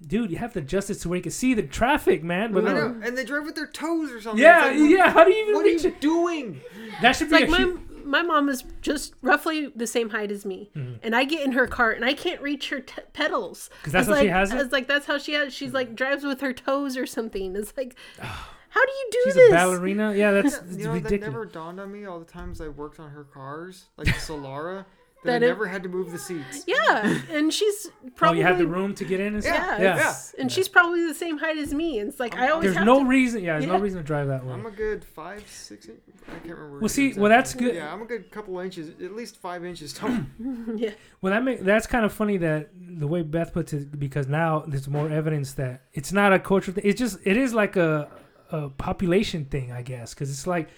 [SPEAKER 2] dude, you have to adjust it so we can see the traffic, man. But
[SPEAKER 1] I
[SPEAKER 2] no.
[SPEAKER 1] know, and they drive with their toes or something.
[SPEAKER 2] Yeah,
[SPEAKER 1] like,
[SPEAKER 2] yeah. How do you even
[SPEAKER 1] What are you
[SPEAKER 2] it?
[SPEAKER 1] doing?
[SPEAKER 2] That should
[SPEAKER 3] It's
[SPEAKER 2] be
[SPEAKER 3] like
[SPEAKER 2] a
[SPEAKER 3] my mom is just roughly the same height as me,
[SPEAKER 2] Mhm.
[SPEAKER 3] and I get in her car and I can't reach her t- pedals
[SPEAKER 2] 'Cause that's
[SPEAKER 3] It's
[SPEAKER 2] how she
[SPEAKER 3] like,
[SPEAKER 2] has it?
[SPEAKER 3] It's like that's how she has. She's like drives with her toes or something. It's like, how do you do
[SPEAKER 2] She's
[SPEAKER 3] this?
[SPEAKER 2] a ballerina. Yeah, that's it's
[SPEAKER 1] You know, that
[SPEAKER 2] ridiculous.
[SPEAKER 1] never dawned on me all the times I worked on her cars, like the Solara, that,
[SPEAKER 3] That
[SPEAKER 1] I
[SPEAKER 3] it-
[SPEAKER 1] never had to move the seats.
[SPEAKER 3] Yeah, and she's
[SPEAKER 2] oh,
[SPEAKER 3] probably
[SPEAKER 2] you had the room to get in and stuff.
[SPEAKER 3] Yeah,
[SPEAKER 2] Yeah.
[SPEAKER 3] it's- and she's probably the same height as me. And it's like I oh, always
[SPEAKER 2] There's
[SPEAKER 3] have
[SPEAKER 2] no
[SPEAKER 3] to.
[SPEAKER 2] reason. Yeah, there's no reason to drive that way.
[SPEAKER 1] I'm a good five, six. in- I can't remember.
[SPEAKER 2] Well, see,
[SPEAKER 1] exactly.
[SPEAKER 2] well, that's good.
[SPEAKER 1] Yeah, I'm a good couple inches, at least five inches tall.
[SPEAKER 3] yeah,
[SPEAKER 2] Well, that make, that's kind of funny that the way Beth puts it because now there's more evidence that it's not a cultural thing. It's just it is like a a population thing, I guess, because it's like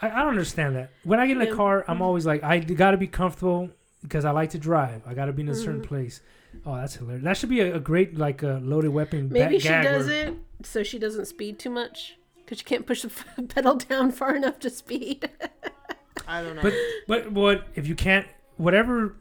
[SPEAKER 2] I, I don't understand that. When I get in a
[SPEAKER 3] Yeah.
[SPEAKER 2] car, I'm always like I got to be comfortable because I like to drive. I got to be in a certain
[SPEAKER 3] Mhm.
[SPEAKER 2] place. Oh, that's hilarious. That should be a, a great like a loaded weapon.
[SPEAKER 3] maybe
[SPEAKER 2] ba-
[SPEAKER 3] she
[SPEAKER 2] gag
[SPEAKER 3] does
[SPEAKER 2] where-
[SPEAKER 3] it so she doesn't speed too much because she can't push the pedal down far enough to speed.
[SPEAKER 1] I don't know.
[SPEAKER 2] But but what if you can't whatever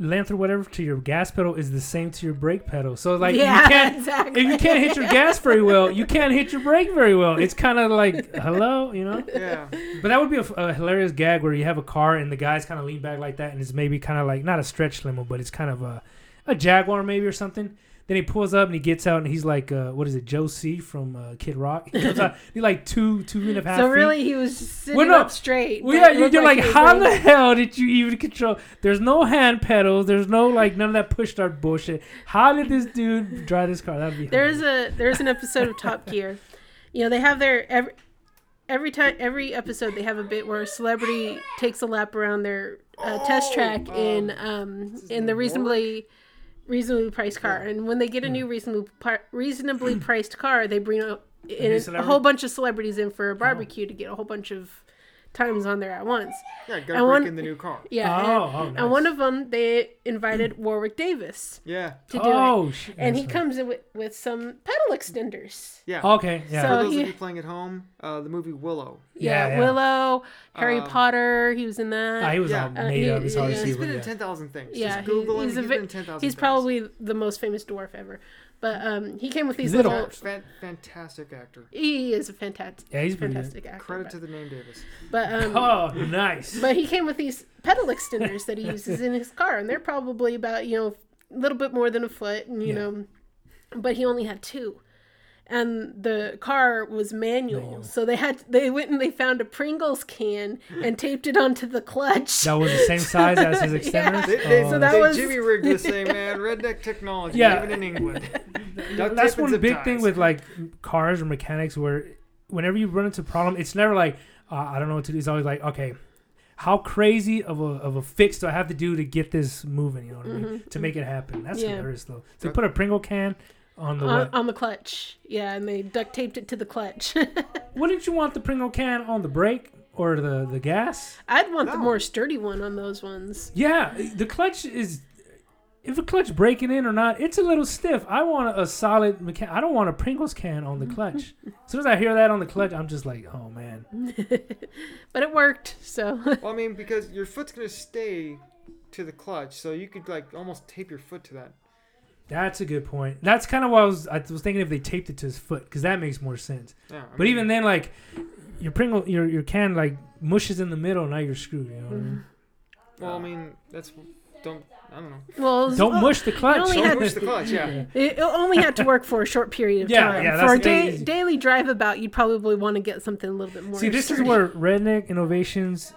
[SPEAKER 2] length or whatever to your gas pedal is the same to your brake pedal. So like
[SPEAKER 3] yeah,
[SPEAKER 2] you can't
[SPEAKER 3] exactly.
[SPEAKER 2] if you can't hit your gas very well, you can't hit your brake very well. It's kind of like hello, you know.
[SPEAKER 1] yeah,
[SPEAKER 2] But that would be a, a hilarious gag where you have a car and the guys kind of lean back like that, and it's maybe kind of like not a stretch limo, but it's kind of a a Jaguar maybe or something. Then he pulls up and he gets out and he's like, uh, what is it, Joe C from uh, Kid Rock? He comes out, he's like two two and a half.
[SPEAKER 3] so
[SPEAKER 2] feet.
[SPEAKER 3] really, he was sitting
[SPEAKER 2] Well, no.
[SPEAKER 3] up straight.
[SPEAKER 2] Well,
[SPEAKER 3] but
[SPEAKER 2] yeah,
[SPEAKER 3] it
[SPEAKER 2] you-
[SPEAKER 3] looked
[SPEAKER 2] you're like,
[SPEAKER 3] he was
[SPEAKER 2] how the hell did you even control? There's no hand pedals. There's no like none of that push start bullshit. How did this dude drive this car? That'd be
[SPEAKER 3] There is a there's an episode of Top Gear. You know, they have their every every time every episode they have a bit where a celebrity takes a lap around their uh, test
[SPEAKER 1] Oh,
[SPEAKER 3] track in
[SPEAKER 1] um,
[SPEAKER 3] um in the
[SPEAKER 1] name,
[SPEAKER 3] reasonably reasonably priced car. And when they get a new reasonably reasonably priced car, they bring a, in a whole bunch of celebrities in for a barbecue to get a whole bunch of times on there at once.
[SPEAKER 1] yeah,
[SPEAKER 3] I
[SPEAKER 1] gotta break
[SPEAKER 3] want-
[SPEAKER 1] in the new car.
[SPEAKER 3] Yeah.
[SPEAKER 2] Oh,
[SPEAKER 3] and,
[SPEAKER 2] oh,
[SPEAKER 3] and one of them they invited Warwick Davis
[SPEAKER 1] Yeah,
[SPEAKER 3] to do it.
[SPEAKER 2] oh, shit.
[SPEAKER 3] And he
[SPEAKER 2] that's
[SPEAKER 3] comes in with, with some pedal extenders.
[SPEAKER 1] yeah.
[SPEAKER 2] Okay, yeah.
[SPEAKER 3] So-
[SPEAKER 1] For those
[SPEAKER 3] he-
[SPEAKER 1] of you playing at home, uh, the movie Willow.
[SPEAKER 2] Yeah,
[SPEAKER 3] Yeah,
[SPEAKER 2] yeah.
[SPEAKER 3] Willow, Harry
[SPEAKER 1] Uh,
[SPEAKER 3] Potter, he was in that.
[SPEAKER 2] Ah, he was
[SPEAKER 1] Yeah.
[SPEAKER 2] all
[SPEAKER 3] Uh,
[SPEAKER 2] made
[SPEAKER 3] he-
[SPEAKER 2] up. It's hard to
[SPEAKER 3] yeah.
[SPEAKER 2] see.
[SPEAKER 1] He's
[SPEAKER 2] but
[SPEAKER 1] been in ten thousand things.
[SPEAKER 3] Yeah,
[SPEAKER 1] Just
[SPEAKER 3] he-
[SPEAKER 1] Google
[SPEAKER 3] he's
[SPEAKER 1] him.
[SPEAKER 3] a
[SPEAKER 1] He's
[SPEAKER 3] vi-
[SPEAKER 1] been in ten thousand.
[SPEAKER 3] He's probably the most famous dwarf ever. But um, he came with these
[SPEAKER 2] Little.
[SPEAKER 3] little.
[SPEAKER 1] Fan- fantastic actor.
[SPEAKER 3] He is a fantastic,
[SPEAKER 2] Yeah, he's pretty good.
[SPEAKER 3] fantastic actor.
[SPEAKER 1] Credit
[SPEAKER 3] but,
[SPEAKER 1] to the name Davis.
[SPEAKER 3] but um,
[SPEAKER 2] Oh, nice.
[SPEAKER 3] but he came with these pedal extenders that he uses in his car, and they're probably about you know a little bit more than a foot, and you
[SPEAKER 2] Yeah.
[SPEAKER 3] know, but he only had two. And the car was manual,
[SPEAKER 2] Manual.
[SPEAKER 3] so they had they went and they found a Pringles can and taped it onto the clutch.
[SPEAKER 2] That was the same size as his
[SPEAKER 3] Yeah.
[SPEAKER 2] extenders.
[SPEAKER 1] They, they,
[SPEAKER 2] Oh,
[SPEAKER 3] So that
[SPEAKER 1] they
[SPEAKER 3] was-
[SPEAKER 1] Jimmy rigged this thing, man. Redneck technology,
[SPEAKER 2] Yeah.
[SPEAKER 1] even in England.
[SPEAKER 2] That's one
[SPEAKER 1] zip
[SPEAKER 2] big thing with like cars or mechanics where whenever you run into a problem, it's never like uh, I don't know what to do. It's always like okay, how crazy of a of a fix do I have to do to get this moving? You know what I mean? To make it happen. That's
[SPEAKER 3] Yeah.
[SPEAKER 2] hilarious though. So They put a Pringle can on the
[SPEAKER 3] on, on the clutch. Yeah, and they duct taped it to the clutch.
[SPEAKER 2] Wouldn't you want the Pringle can on the brake or the the gas?
[SPEAKER 3] I'd want the more sturdy one on those ones.
[SPEAKER 2] Yeah, the clutch is. If a clutch breaking in or not, it's a little stiff. I want a, solid mechanic. I don't want a Pringles can on the clutch. as soon as I hear that on the clutch, I'm just like, oh man.
[SPEAKER 3] But it worked, so
[SPEAKER 1] Well, I mean, because your foot's gonna stay to the clutch, so you could like almost tape your foot to that.
[SPEAKER 2] That's a good point. That's kind of why I was. I was thinking if they taped it to his foot, because that makes more sense.
[SPEAKER 1] Yeah. I
[SPEAKER 2] But even then, like your Pringle, your your can like mushes in the middle. Now you're screwed. You know what I mean? Mm-hmm.
[SPEAKER 1] well, I mean, that's don't. I don't know.
[SPEAKER 3] well,
[SPEAKER 2] Don't oh, mush the clutch.
[SPEAKER 1] Don't
[SPEAKER 3] had-
[SPEAKER 1] push the clutch. Yeah.
[SPEAKER 3] It, it only had to work for a short period of
[SPEAKER 2] Yeah,
[SPEAKER 3] time.
[SPEAKER 2] yeah,
[SPEAKER 3] for a
[SPEAKER 2] that's
[SPEAKER 3] da- daily drive about, you'd probably want to get something a little bit more.
[SPEAKER 2] See, this is where redneck innovations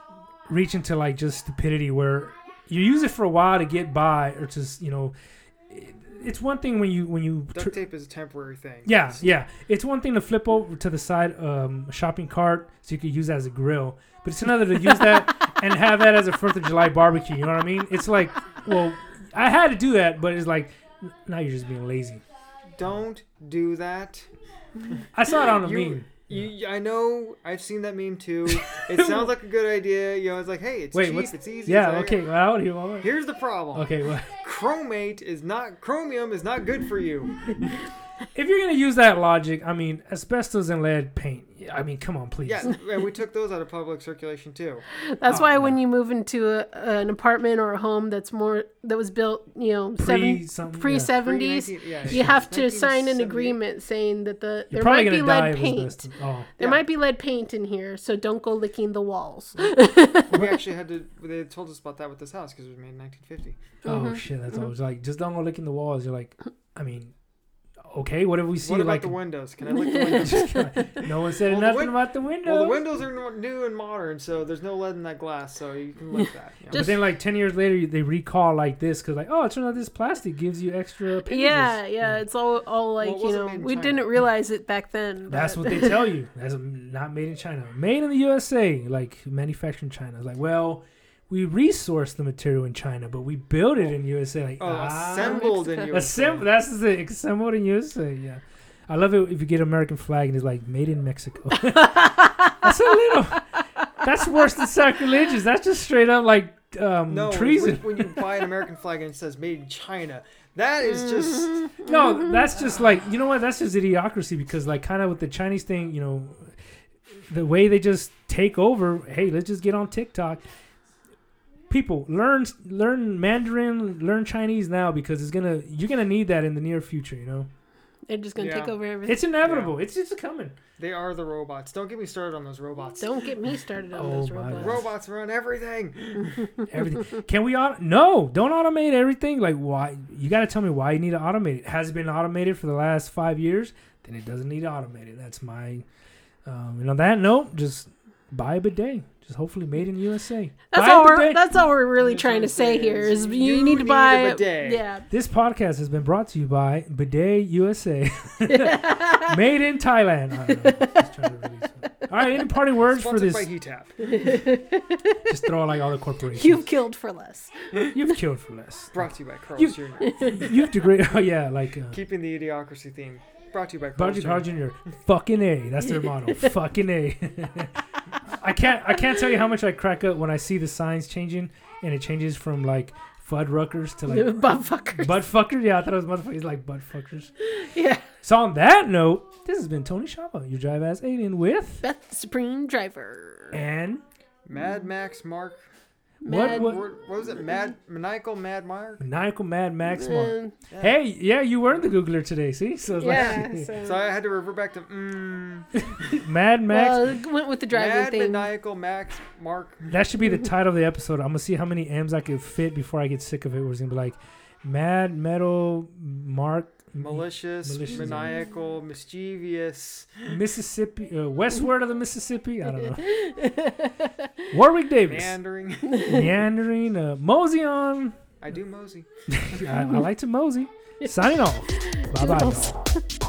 [SPEAKER 2] reach into like just stupidity, where you use it for a while to get by, or just you know, it- it's one thing when you when you tr-
[SPEAKER 1] Duct tape is a temporary thing.
[SPEAKER 2] Yeah,
[SPEAKER 1] It's-
[SPEAKER 2] yeah. It's one thing to flip over to the side um, a shopping cart so you could use that as a grill, but it's another to use that and have that as a Fourth of July barbecue. You know what I mean? It's like, well, I had to do that, but it's like now you're just being lazy.
[SPEAKER 1] Don't do that.
[SPEAKER 2] I saw it on a
[SPEAKER 1] You-
[SPEAKER 2] meme.
[SPEAKER 1] You, I know. I've seen that meme too. It sounds like a good idea. You know, it's like, hey, it's
[SPEAKER 2] Wait,
[SPEAKER 1] cheap,
[SPEAKER 2] what's-
[SPEAKER 1] it's easy.
[SPEAKER 2] Yeah.
[SPEAKER 1] it's like-
[SPEAKER 2] Okay. Well, here, well,
[SPEAKER 1] Here's the problem.
[SPEAKER 2] okay. Well,
[SPEAKER 1] Chromate is not chromium is not good for you.
[SPEAKER 2] if you're gonna use that logic, I mean, asbestos and lead paint. I mean, come on, please.
[SPEAKER 1] Yeah, and we took those out of public circulation too.
[SPEAKER 3] That's
[SPEAKER 2] Oh,
[SPEAKER 3] why
[SPEAKER 2] yeah.
[SPEAKER 3] when you move into a, an apartment or a home that's more that was built, you know,
[SPEAKER 2] pre
[SPEAKER 3] seven, pre seventies,
[SPEAKER 1] Pre-nineteen- yeah,
[SPEAKER 3] you have to sign an agreement saying that the
[SPEAKER 2] You're
[SPEAKER 3] there might be lead paint.
[SPEAKER 2] Oh.
[SPEAKER 3] There
[SPEAKER 1] Yeah.
[SPEAKER 3] might be lead paint in here, so don't go licking the walls.
[SPEAKER 1] We actually had to. They told us about that with this house because it was made in 1950.
[SPEAKER 2] Oh mm-hmm. shit! That's always mm-hmm. like just don't go licking the walls. You're like, I mean, okay. What if we see
[SPEAKER 1] what about
[SPEAKER 2] like
[SPEAKER 1] the windows? Can I lick the windows?
[SPEAKER 2] no one said
[SPEAKER 1] Well,
[SPEAKER 2] nothing
[SPEAKER 1] win-
[SPEAKER 2] about the windows.
[SPEAKER 1] well, the windows are new and modern, so there's no lead in that glass, so you can lick that. you know.
[SPEAKER 2] but then like ten years later, they recall like this because like, oh, it turns out this plastic gives you extra. Appendages.
[SPEAKER 3] yeah, yeah, it's all all like
[SPEAKER 1] it
[SPEAKER 3] you know we
[SPEAKER 1] China.
[SPEAKER 3] didn't realize it back then.
[SPEAKER 2] That's what they tell you. That's not made in China. Made in the USA, like manufactured in China. It's like, well, we resourced the material in China, but we build it in USA. Like,
[SPEAKER 1] Oh,
[SPEAKER 2] ah,
[SPEAKER 1] assembled in USA.
[SPEAKER 2] assembled. That's the assembled in USA. Yeah, I love it if you get an American flag and it's like made in Mexico. that's a little. That's worse than sacrilegious. That's just straight up like um,
[SPEAKER 1] No,
[SPEAKER 2] treason.
[SPEAKER 1] When, when you buy an American flag and it says "Made in China," that is just
[SPEAKER 2] No, that's just like you know what? That's just idiocracy because like kind of with the Chinese thing, you know, the way they just take over. Hey, let's just get on TikTok. People learn learn Mandarin, learn Chinese now because it's gonna you're gonna need that in the near future. You know,
[SPEAKER 3] They're just gonna take over everything.
[SPEAKER 2] it's inevitable. It's just coming.
[SPEAKER 1] they are the robots. Don't get me started on those robots.
[SPEAKER 3] Don't get me started on
[SPEAKER 2] Oh
[SPEAKER 3] those robots.
[SPEAKER 2] God.
[SPEAKER 1] Robots run everything.
[SPEAKER 2] Everything. Can we? Auto- no, don't automate everything. Like why? You got to tell me why you need to automate it. Has it been automated for the last five years? Then it doesn't need automated. That's my. Um, and on that note, just buy a bidet. Just hopefully made in USA.
[SPEAKER 3] That's
[SPEAKER 2] Buy
[SPEAKER 3] all we're that's all we're really
[SPEAKER 1] You're
[SPEAKER 3] trying to say here is you,
[SPEAKER 1] you
[SPEAKER 3] need to
[SPEAKER 1] need
[SPEAKER 3] buy
[SPEAKER 1] a bidet.
[SPEAKER 3] yeah.
[SPEAKER 2] This podcast has been brought to you by Bidet USA, made in Thailand. I don't know. Just trying to release it. All right, any parting words for this?
[SPEAKER 1] by Heat
[SPEAKER 2] Just throw like all the corporations.
[SPEAKER 3] You've killed for less.
[SPEAKER 2] You've killed for less.
[SPEAKER 1] Brought to you by Carl's
[SPEAKER 2] You-
[SPEAKER 1] Jr.
[SPEAKER 2] You've degraded. Oh yeah, like. Uh,
[SPEAKER 1] Keeping the idiocracy theme. Brought to you by Carl's
[SPEAKER 2] Budget
[SPEAKER 1] Jr.
[SPEAKER 2] Carl Jr. Fucking A. That's their motto. Fucking A. I can't I can't tell you how much I crack up when I see the signs changing and it changes from like Fuddruckers to like
[SPEAKER 3] Butt fuckers.
[SPEAKER 2] butt fuckers. Yeah, I thought it was motherfuckers like butt fuckers.
[SPEAKER 3] yeah.
[SPEAKER 2] So on that note, this has been Tony Shava, your drive ass alien with
[SPEAKER 3] Beth Supreme Driver.
[SPEAKER 2] and
[SPEAKER 1] Mad Max Mark.
[SPEAKER 2] What
[SPEAKER 3] Mad-
[SPEAKER 2] what
[SPEAKER 1] What, what was it? Mad Maniacal Mad Mark.
[SPEAKER 2] maniacal Mad Max Mark.
[SPEAKER 3] Um,
[SPEAKER 1] Yeah.
[SPEAKER 2] Hey, yeah, you were the Googler today, see? So
[SPEAKER 3] yeah.
[SPEAKER 2] like
[SPEAKER 3] So,
[SPEAKER 1] So I had to revert back to mm,
[SPEAKER 2] Mad Max.
[SPEAKER 3] well, it went with the driving
[SPEAKER 1] Mad
[SPEAKER 3] thing.
[SPEAKER 1] Maniacal Max Mark.
[SPEAKER 2] That should be the title of the episode. I'm gonna see how many M's I could fit before I get sick of it. Where it's gonna be like, Mad Metal Mark
[SPEAKER 1] Malicious,
[SPEAKER 2] Malicious.
[SPEAKER 1] maniacal, mischievous.
[SPEAKER 2] Mississippi, uh, westward of the Mississippi. I don't know. Warwick Davis,
[SPEAKER 1] Meandering.
[SPEAKER 2] meandering, uh, mosey on.
[SPEAKER 1] I do mosey.
[SPEAKER 2] I, I like to mosey. Signing off. Bye bye.